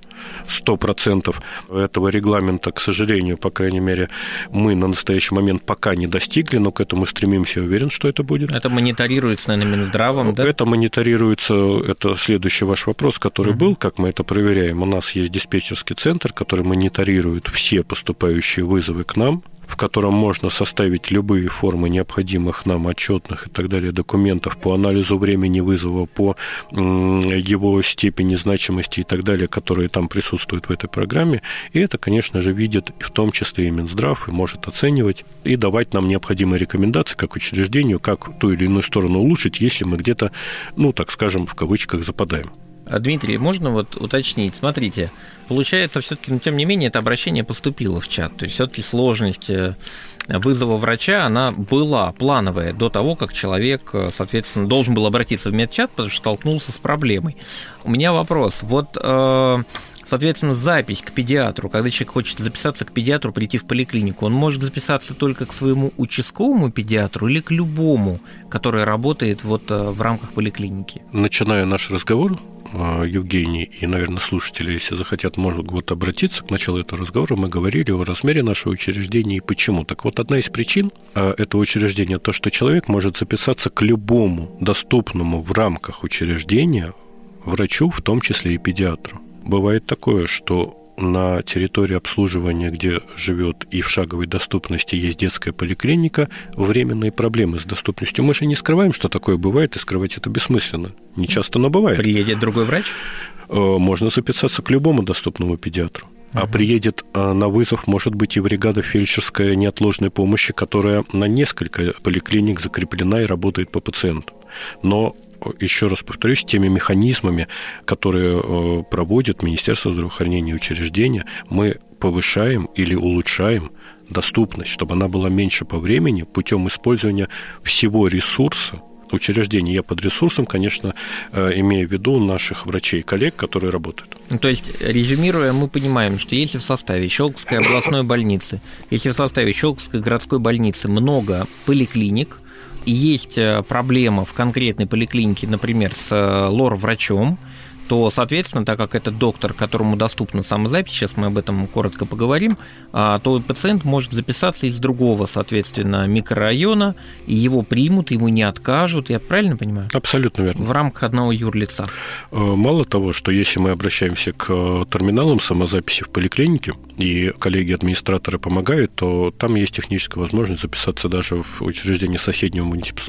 A: 100% этого регламента, к сожалению, по крайней мере, мы на настоящий момент пока не достигли, но к этому стремимся, я уверен, что это будет.
C: Это мониторируется, наверное, Минздравом, да?
A: Это мониторируется, это следующий ваш вопрос, который угу. был, как мы это проверяем. У нас есть диспетчерский центр, который мониторирует все поступающие вызовы к нам, в котором можно составить любые формы необходимых нам отчетных и так далее документов по анализу времени вызова, по его степени значимости и так далее, которые там присутствуют в этой программе. И это, конечно же, видит в том числе и Минздрав, и может оценивать и давать нам необходимые рекомендации как учреждению, как ту или иную сторону улучшить, если мы где-то, ну, так скажем, в кавычках западаем.
C: А, Дмитрий, можно вот уточнить? Смотрите, получается, все-таки, но тем не менее, это обращение поступило в чат. То есть все-таки сложность э, вызова врача, она была плановая до того, как человек, э, соответственно, должен был обратиться в медчат, потому что столкнулся с проблемой. У меня вопрос. Вот э, Соответственно, запись к педиатру, когда человек хочет записаться к педиатру, прийти в поликлинику, он может записаться только к своему участковому педиатру или к любому, который работает вот в рамках поликлиники?
A: Начиная наш разговор, Э, Евгений и, наверное, слушатели, если захотят, могут обратиться к началу этого разговора. Мы говорили о размере нашего учреждения и почему. Так вот, одна из причин э, этого учреждения то, что человек может записаться к любому доступному в рамках учреждения врачу, в том числе и педиатру. Бывает такое, что на территории обслуживания, где живет и в шаговой доступности есть детская поликлиника, временные проблемы с доступностью. Мы же не скрываем, что такое бывает, и скрывать это бессмысленно. Не часто, но бывает.
C: Приедет другой врач?
A: Э, можно записаться к любому доступному педиатру. А приедет э, на вызов, может быть, и бригада фельдшерской неотложной помощи, которая на несколько поликлиник закреплена и работает по пациенту. Но еще раз повторюсь, теми механизмами, которые э, проводит Министерство здравоохранения и учреждения, мы повышаем или улучшаем доступность, чтобы она была меньше по времени путем использования всего ресурса учреждений. Я под ресурсом, конечно, э, имею в виду наших врачей и коллег, которые работают.
C: Ну, то есть, резюмируя, мы понимаем, что если в составе Щелковской областной больницы, если в составе Щелковской городской больницы много поликлиник, есть э, проблема в конкретной поликлинике, например, с э, лор-врачом, то, соответственно, так как это доктор, которому доступна самозапись, сейчас мы об этом коротко поговорим, а, то пациент может записаться из другого, соответственно, микрорайона, и его примут, ему не откажут, я правильно понимаю?
A: Абсолютно верно.
C: В рамках одного юрлица.
A: Э, мало того, что если мы обращаемся к э, терминалам самозаписи в поликлинике, и коллеги-администраторы помогают, то там есть техническая возможность записаться даже в учреждение соседнего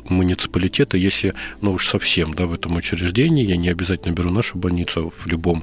A: муниципалитета, если, ну уж совсем, да, в этом учреждении, я не обязательно беру нашу больницу, в любом,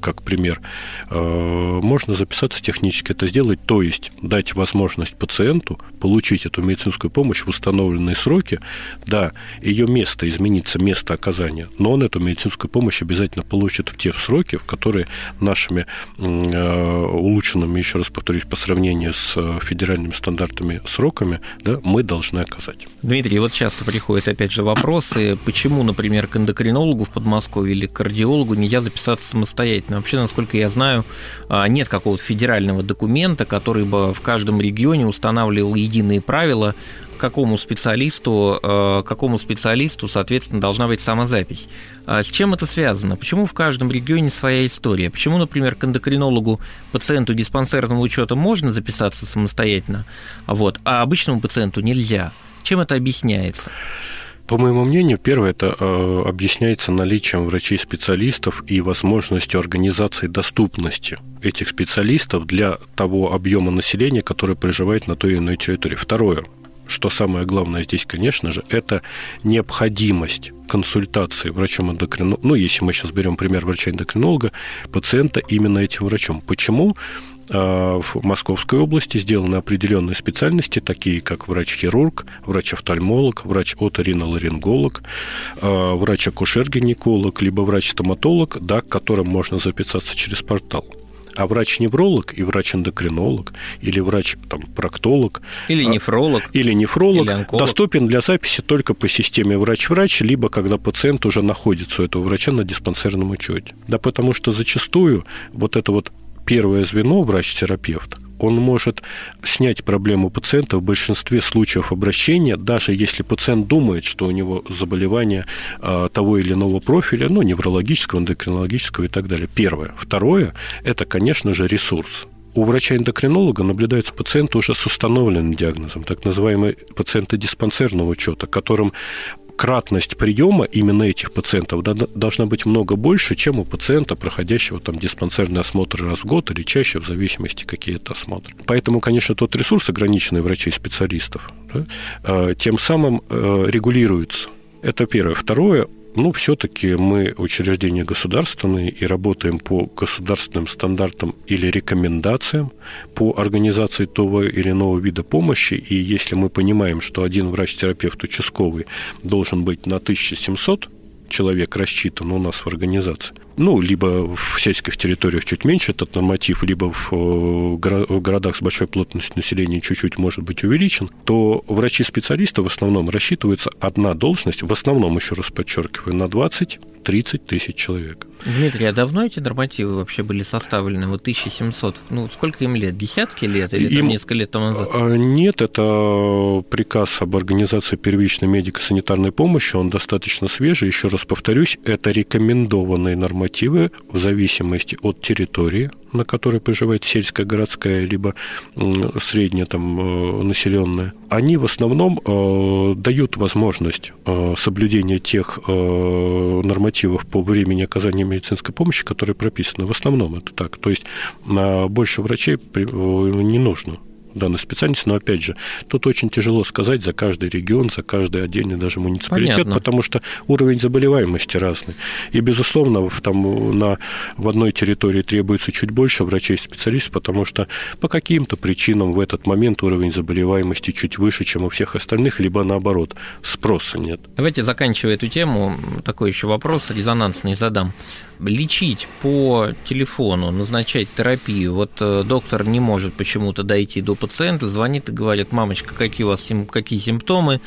A: как пример, э, можно записаться технически это сделать, то есть дать возможность пациенту получить эту медицинскую помощь в установленные сроки. Да, ее место изменится, место оказания, но он эту медицинскую помощь обязательно получит в те сроки, в которые нашими э, улучшенными, еще раз повторюсь, по сравнению с федеральными стандартами сроками, да, мы должны оказать.
C: Дмитрий, вот часто приходят опять же вопросы, почему, например, к эндокринологу в Подмосковье или к кардиологу нельзя записаться самостоятельно. Вообще, насколько я знаю, а, нет какого-то федерального документа, который бы в каждом регионе устанавливал единые правила, какому специалисту, э, какому специалисту, соответственно, должна быть самозапись. А с чем это связано? Почему в каждом регионе своя история? Почему, например, к эндокринологу пациенту диспансерного учета можно записаться самостоятельно, вот, а обычному пациенту нельзя? Чем это объясняется?
A: По моему мнению, первое это э, объясняется наличием врачей-специалистов и возможностью организации доступности этих специалистов для того объема населения, который проживает на той или иной территории. Второе, что самое главное здесь, конечно же, это необходимость консультации врачом-эндокринологом, ну, если мы сейчас берем пример врача-эндокринолога, пациента именно этим врачом. Почему? А, в Московской области сделаны определенные специальности, такие как врач-хирург, врач-офтальмолог, врач-оториноларинголог, а, врач-акушер-гинеколог, либо врач-стоматолог, да, к которым можно записаться через портал. А врач-невролог и врач-эндокринолог или врач-проктолог
C: или а, нефролог
A: или нефролог или доступен для записи только по системе врач-врач, либо когда пациент уже находится у этого врача на диспансерном учете. Да потому что зачастую вот это вот первое звено, врач-терапевт, он может снять проблему пациента в большинстве случаев обращения, даже если пациент думает, что у него заболевание а, того или иного профиля, ну, неврологического, эндокринологического и так далее. Первое. Второе – это, конечно же, ресурс. У врача-эндокринолога наблюдаются пациенты уже с установленным диагнозом, так называемые пациенты диспансерного учета, которым кратность приема именно этих пациентов должна быть много больше, чем у пациента, проходящего там диспансерный осмотр раз в год или чаще, в зависимости, какие это осмотры. Поэтому, конечно, тот ресурс, ограниченный врачей-специалистов, да, э, тем самым э, регулируется. Это первое. Второе, ну, все-таки мы учреждение государственное и работаем по государственным стандартам или рекомендациям по организации того или иного вида помощи. И если мы понимаем, что один врач-терапевт участковый должен быть на 1700 человек рассчитан у нас в организации, ну, либо в сельских территориях чуть меньше этот норматив, либо в э, городах с большой плотностью населения чуть-чуть может быть увеличен, то врачи-специалисты в основном рассчитывается одна должность, в основном, еще раз подчеркиваю, на 20-30 тысяч человек.
C: Дмитрий, а давно эти нормативы вообще были составлены? Вот 1700, ну, сколько им лет? Десятки лет или им... там несколько лет тому назад?
A: А, нет, это приказ об организации первичной медико-санитарной помощи, он достаточно свежий. Еще раз повторюсь, это рекомендованные нормативы в зависимости от территории, на которой проживает сельская, городская, либо средняя там э, населенная, они в основном э, дают возможность э, соблюдения тех нормативов по времени оказания медицинской помощи, которые прописаны. В основном это так. То есть больше врачей не нужно данной специальности, но опять же, тут очень тяжело сказать за каждый регион, за каждый отдельный даже муниципалитет, Понятно. потому что уровень заболеваемости разный. И, безусловно, в, там, на, в одной территории требуется чуть больше врачей-специалистов, потому что по каким-то причинам в этот момент уровень заболеваемости чуть выше, чем у всех остальных, либо наоборот, спроса нет.
C: Давайте заканчивая эту тему, такой еще вопрос резонансный задам лечить по телефону, назначать терапию. Вот э, доктор не может почему-то дойти до пациента, звонит и говорит, мамочка, какие у вас какие симптомы?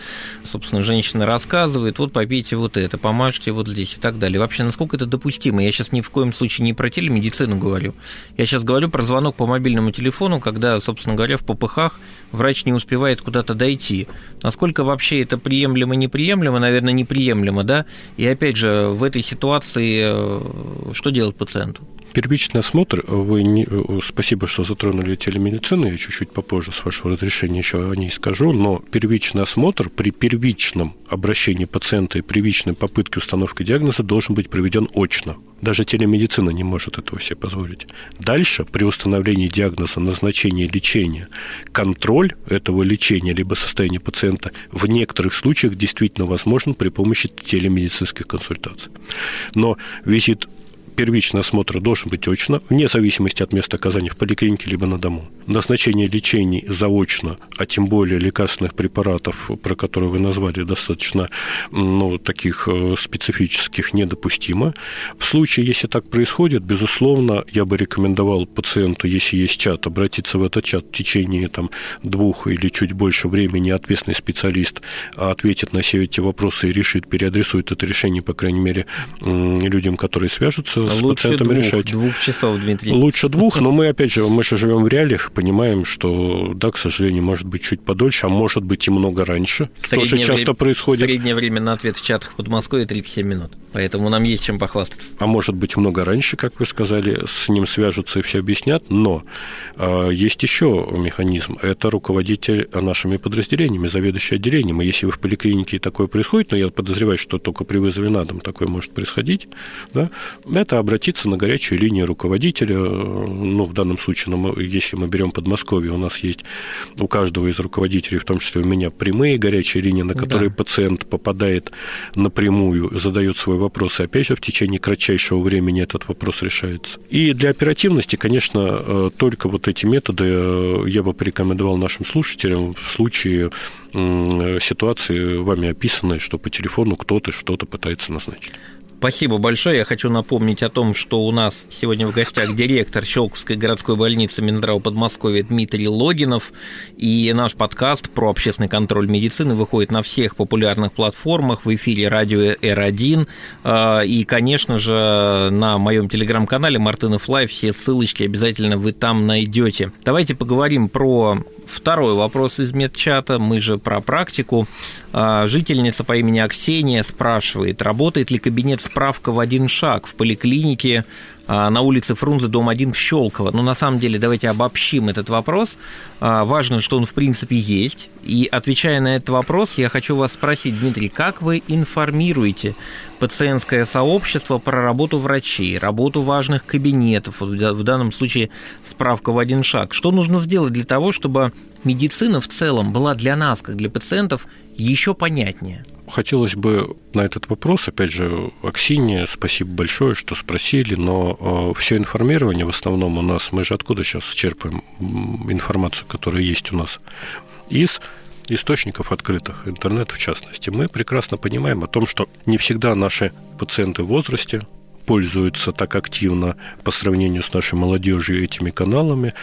C: Собственно, женщина рассказывает, вот попейте вот это, помажьте вот здесь и так далее. Вообще, насколько это допустимо? Я сейчас ни в коем случае не про телемедицину говорю. Я сейчас говорю про звонок по мобильному телефону, когда, собственно говоря, в ППХ врач не успевает куда-то дойти. Насколько вообще это приемлемо, неприемлемо? Наверное, неприемлемо, да? И опять же, в этой ситуации э, что делать пациенту?
A: Первичный осмотр, вы не, спасибо, что затронули телемедицину, я чуть-чуть попозже, с вашего разрешения, еще о ней скажу, но первичный осмотр при первичном обращении пациента и первичной попытке установки диагноза должен быть проведен очно. Даже телемедицина не может этого себе позволить. Дальше, при установлении диагноза, назначения лечения, контроль этого лечения либо состояния пациента в некоторых случаях действительно возможен при помощи телемедицинских консультаций. Но визит первичный осмотр должен быть очно, вне зависимости от места оказания в поликлинике либо на дому. Назначение лечений заочно, а тем более лекарственных препаратов, про которые вы назвали, достаточно ну, таких э, специфических, недопустимо. В случае, если так происходит, безусловно, я бы рекомендовал пациенту, если есть чат, обратиться в этот чат в течение там, двух или чуть больше времени. Ответственный специалист ответит на все эти вопросы и решит, переадресует это решение, по крайней мере, людям, которые свяжутся с
C: Лучше
A: пациентом
C: двух,
A: решать.
C: двух часов, Дмитрий.
A: Лучше двух, но мы, опять же, мы же живем в реалиях, понимаем, что, да, к сожалению, может быть чуть подольше, а может быть и много раньше. Тоже
C: Среднее
A: часто
C: время-
A: происходит.
C: Среднее время на ответ в чатах Подмосковья 37 минут. Поэтому нам есть чем похвастаться.
A: а может быть много раньше, как вы сказали, с ним свяжутся и все объяснят, но э, есть еще механизм. Это руководитель нашими подразделениями, заведующий отделением. И если вы в поликлинике такое происходит, но я подозреваю, что только при вызове на дом такое может происходить, да, это обратиться на горячую линию руководителя. Ну, в данном случае, ну, если мы берем Подмосковье, у нас есть у каждого из руководителей, в том числе у меня, прямые горячие линии, на которые
C: Да.
A: пациент попадает напрямую, задает свой вопрос, и опять же в течение кратчайшего времени этот вопрос решается. И для оперативности, конечно, э, только вот эти методы э, я бы порекомендовал нашим слушателям в случае м, ситуации, вами описанной, что по телефону кто-то что-то пытается назначить.
C: Спасибо большое. Я хочу напомнить о том, что у нас сегодня в гостях директор Щелковской городской больницы Минздрава Подмосковья Дмитрий Логинов. И наш подкаст про общественный контроль медицины выходит на всех популярных платформах, в эфире радио R1. А, И, конечно же, на моем телеграм-канале Мартынов Лайв все ссылочки обязательно вы там найдете. Давайте поговорим про второй вопрос из медчата. Мы же про практику. А, Жительница по имени Аксения спрашивает, работает ли кабинет справка в один шаг в поликлинике а, на улице Фрунзе, дом 1 в Щелково. Но на самом деле давайте обобщим этот вопрос. А, Важно, что он в принципе есть. И отвечая на этот вопрос, я хочу вас спросить, Дмитрий, как вы информируете пациентское сообщество про работу врачей, работу важных кабинетов, в данном случае справка в один шаг. Что нужно сделать для того, чтобы медицина в целом была для нас, как для пациентов, еще понятнее?
A: Хотелось бы на этот вопрос, опять же, Аксине, спасибо большое, что спросили, но все информирование в основном у нас, мы же откуда сейчас черпаем информацию, которая есть у нас? Из источников открытых, интернет в частности. Мы прекрасно понимаем о том, что не всегда наши пациенты в возрасте пользуются так активно по сравнению с нашей молодежью этими каналами.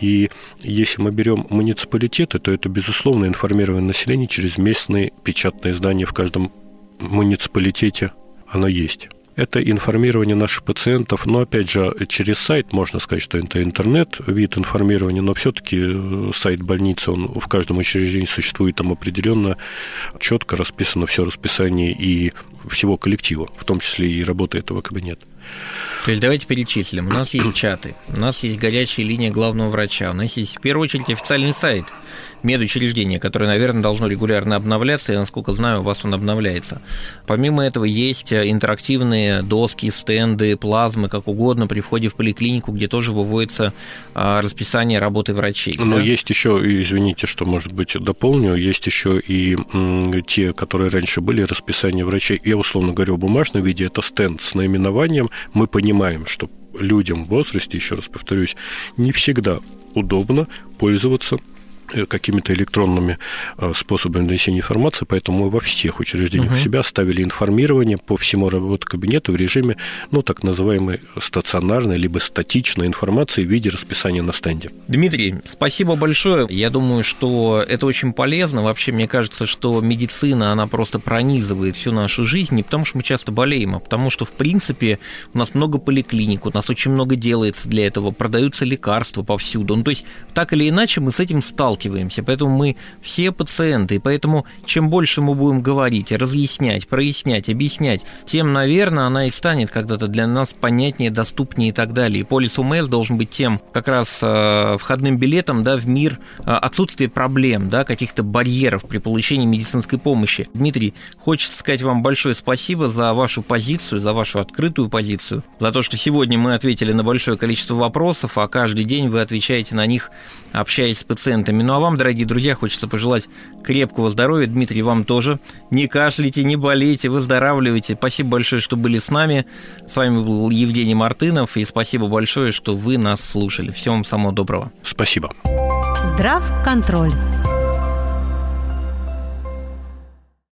A: И если мы берем муниципалитеты, то это, безусловно, информирование населения через местные печатные издания в каждом муниципалитете оно есть. Это информирование наших пациентов, но опять же через сайт можно сказать, что это интернет вид информирования, но все-таки сайт больницы, он в каждом учреждении существует, там определенно четко расписано все расписание и всего коллектива, в том числе и работы этого кабинета.
C: То есть давайте перечислим. У нас есть чаты, у нас есть горячая линия главного врача, у нас есть в первую очередь официальный сайт медучреждения, которое, наверное, должно регулярно обновляться, и, насколько знаю, у вас он обновляется. Помимо этого есть интерактивные доски, стенды, плазмы, как угодно, при входе в поликлинику, где тоже выводится а, расписание работы врачей.
A: Но
C: да?
A: есть еще, извините, что, может быть, дополню, есть еще и те, которые раньше были, расписание врачей. Я условно говорю в бумажном виде, это стенд с наименованием. Мы понимаем, что людям в возрасте, еще раз повторюсь, не всегда удобно пользоваться какими-то электронными э, способами донесения информации, поэтому мы во всех учреждениях
C: Мгм.
A: у себя ставили информирование по всему работе кабинета в режиме, ну, так называемой стационарной либо статичной информации в виде расписания на стенде.
C: Дмитрий, спасибо большое. Я думаю, что это очень полезно. Вообще, мне кажется, что медицина, она просто пронизывает всю нашу жизнь, не потому что мы часто болеем, а потому что, в принципе, у нас много поликлиник, у нас очень много делается для этого, продаются лекарства повсюду. Ну, то есть, так или иначе, мы с этим сталкиваемся. Поэтому мы все пациенты, и поэтому чем больше мы будем говорить, разъяснять, прояснять, объяснять, тем, наверное, она и станет когда-то для нас понятнее, доступнее и так далее. И полис УМС должен быть тем как раз э, входным билетом да, в мир э, отсутствия проблем, да, каких-то барьеров при получении медицинской помощи. Дмитрий, хочется сказать вам большое спасибо за вашу позицию, за вашу открытую позицию, за то, что сегодня мы ответили на большое количество вопросов, а каждый день вы отвечаете на них, общаясь с пациентами. Ну а вам, дорогие друзья, хочется пожелать крепкого здоровья. Дмитрий, вам тоже. Не кашляйте, не болейте, выздоравливайте. Спасибо большое, что были с нами. С вами был Евгений Мартынов. И спасибо большое, что вы нас слушали. Всего вам самого доброго.
A: Спасибо.
B: Здрав контроль.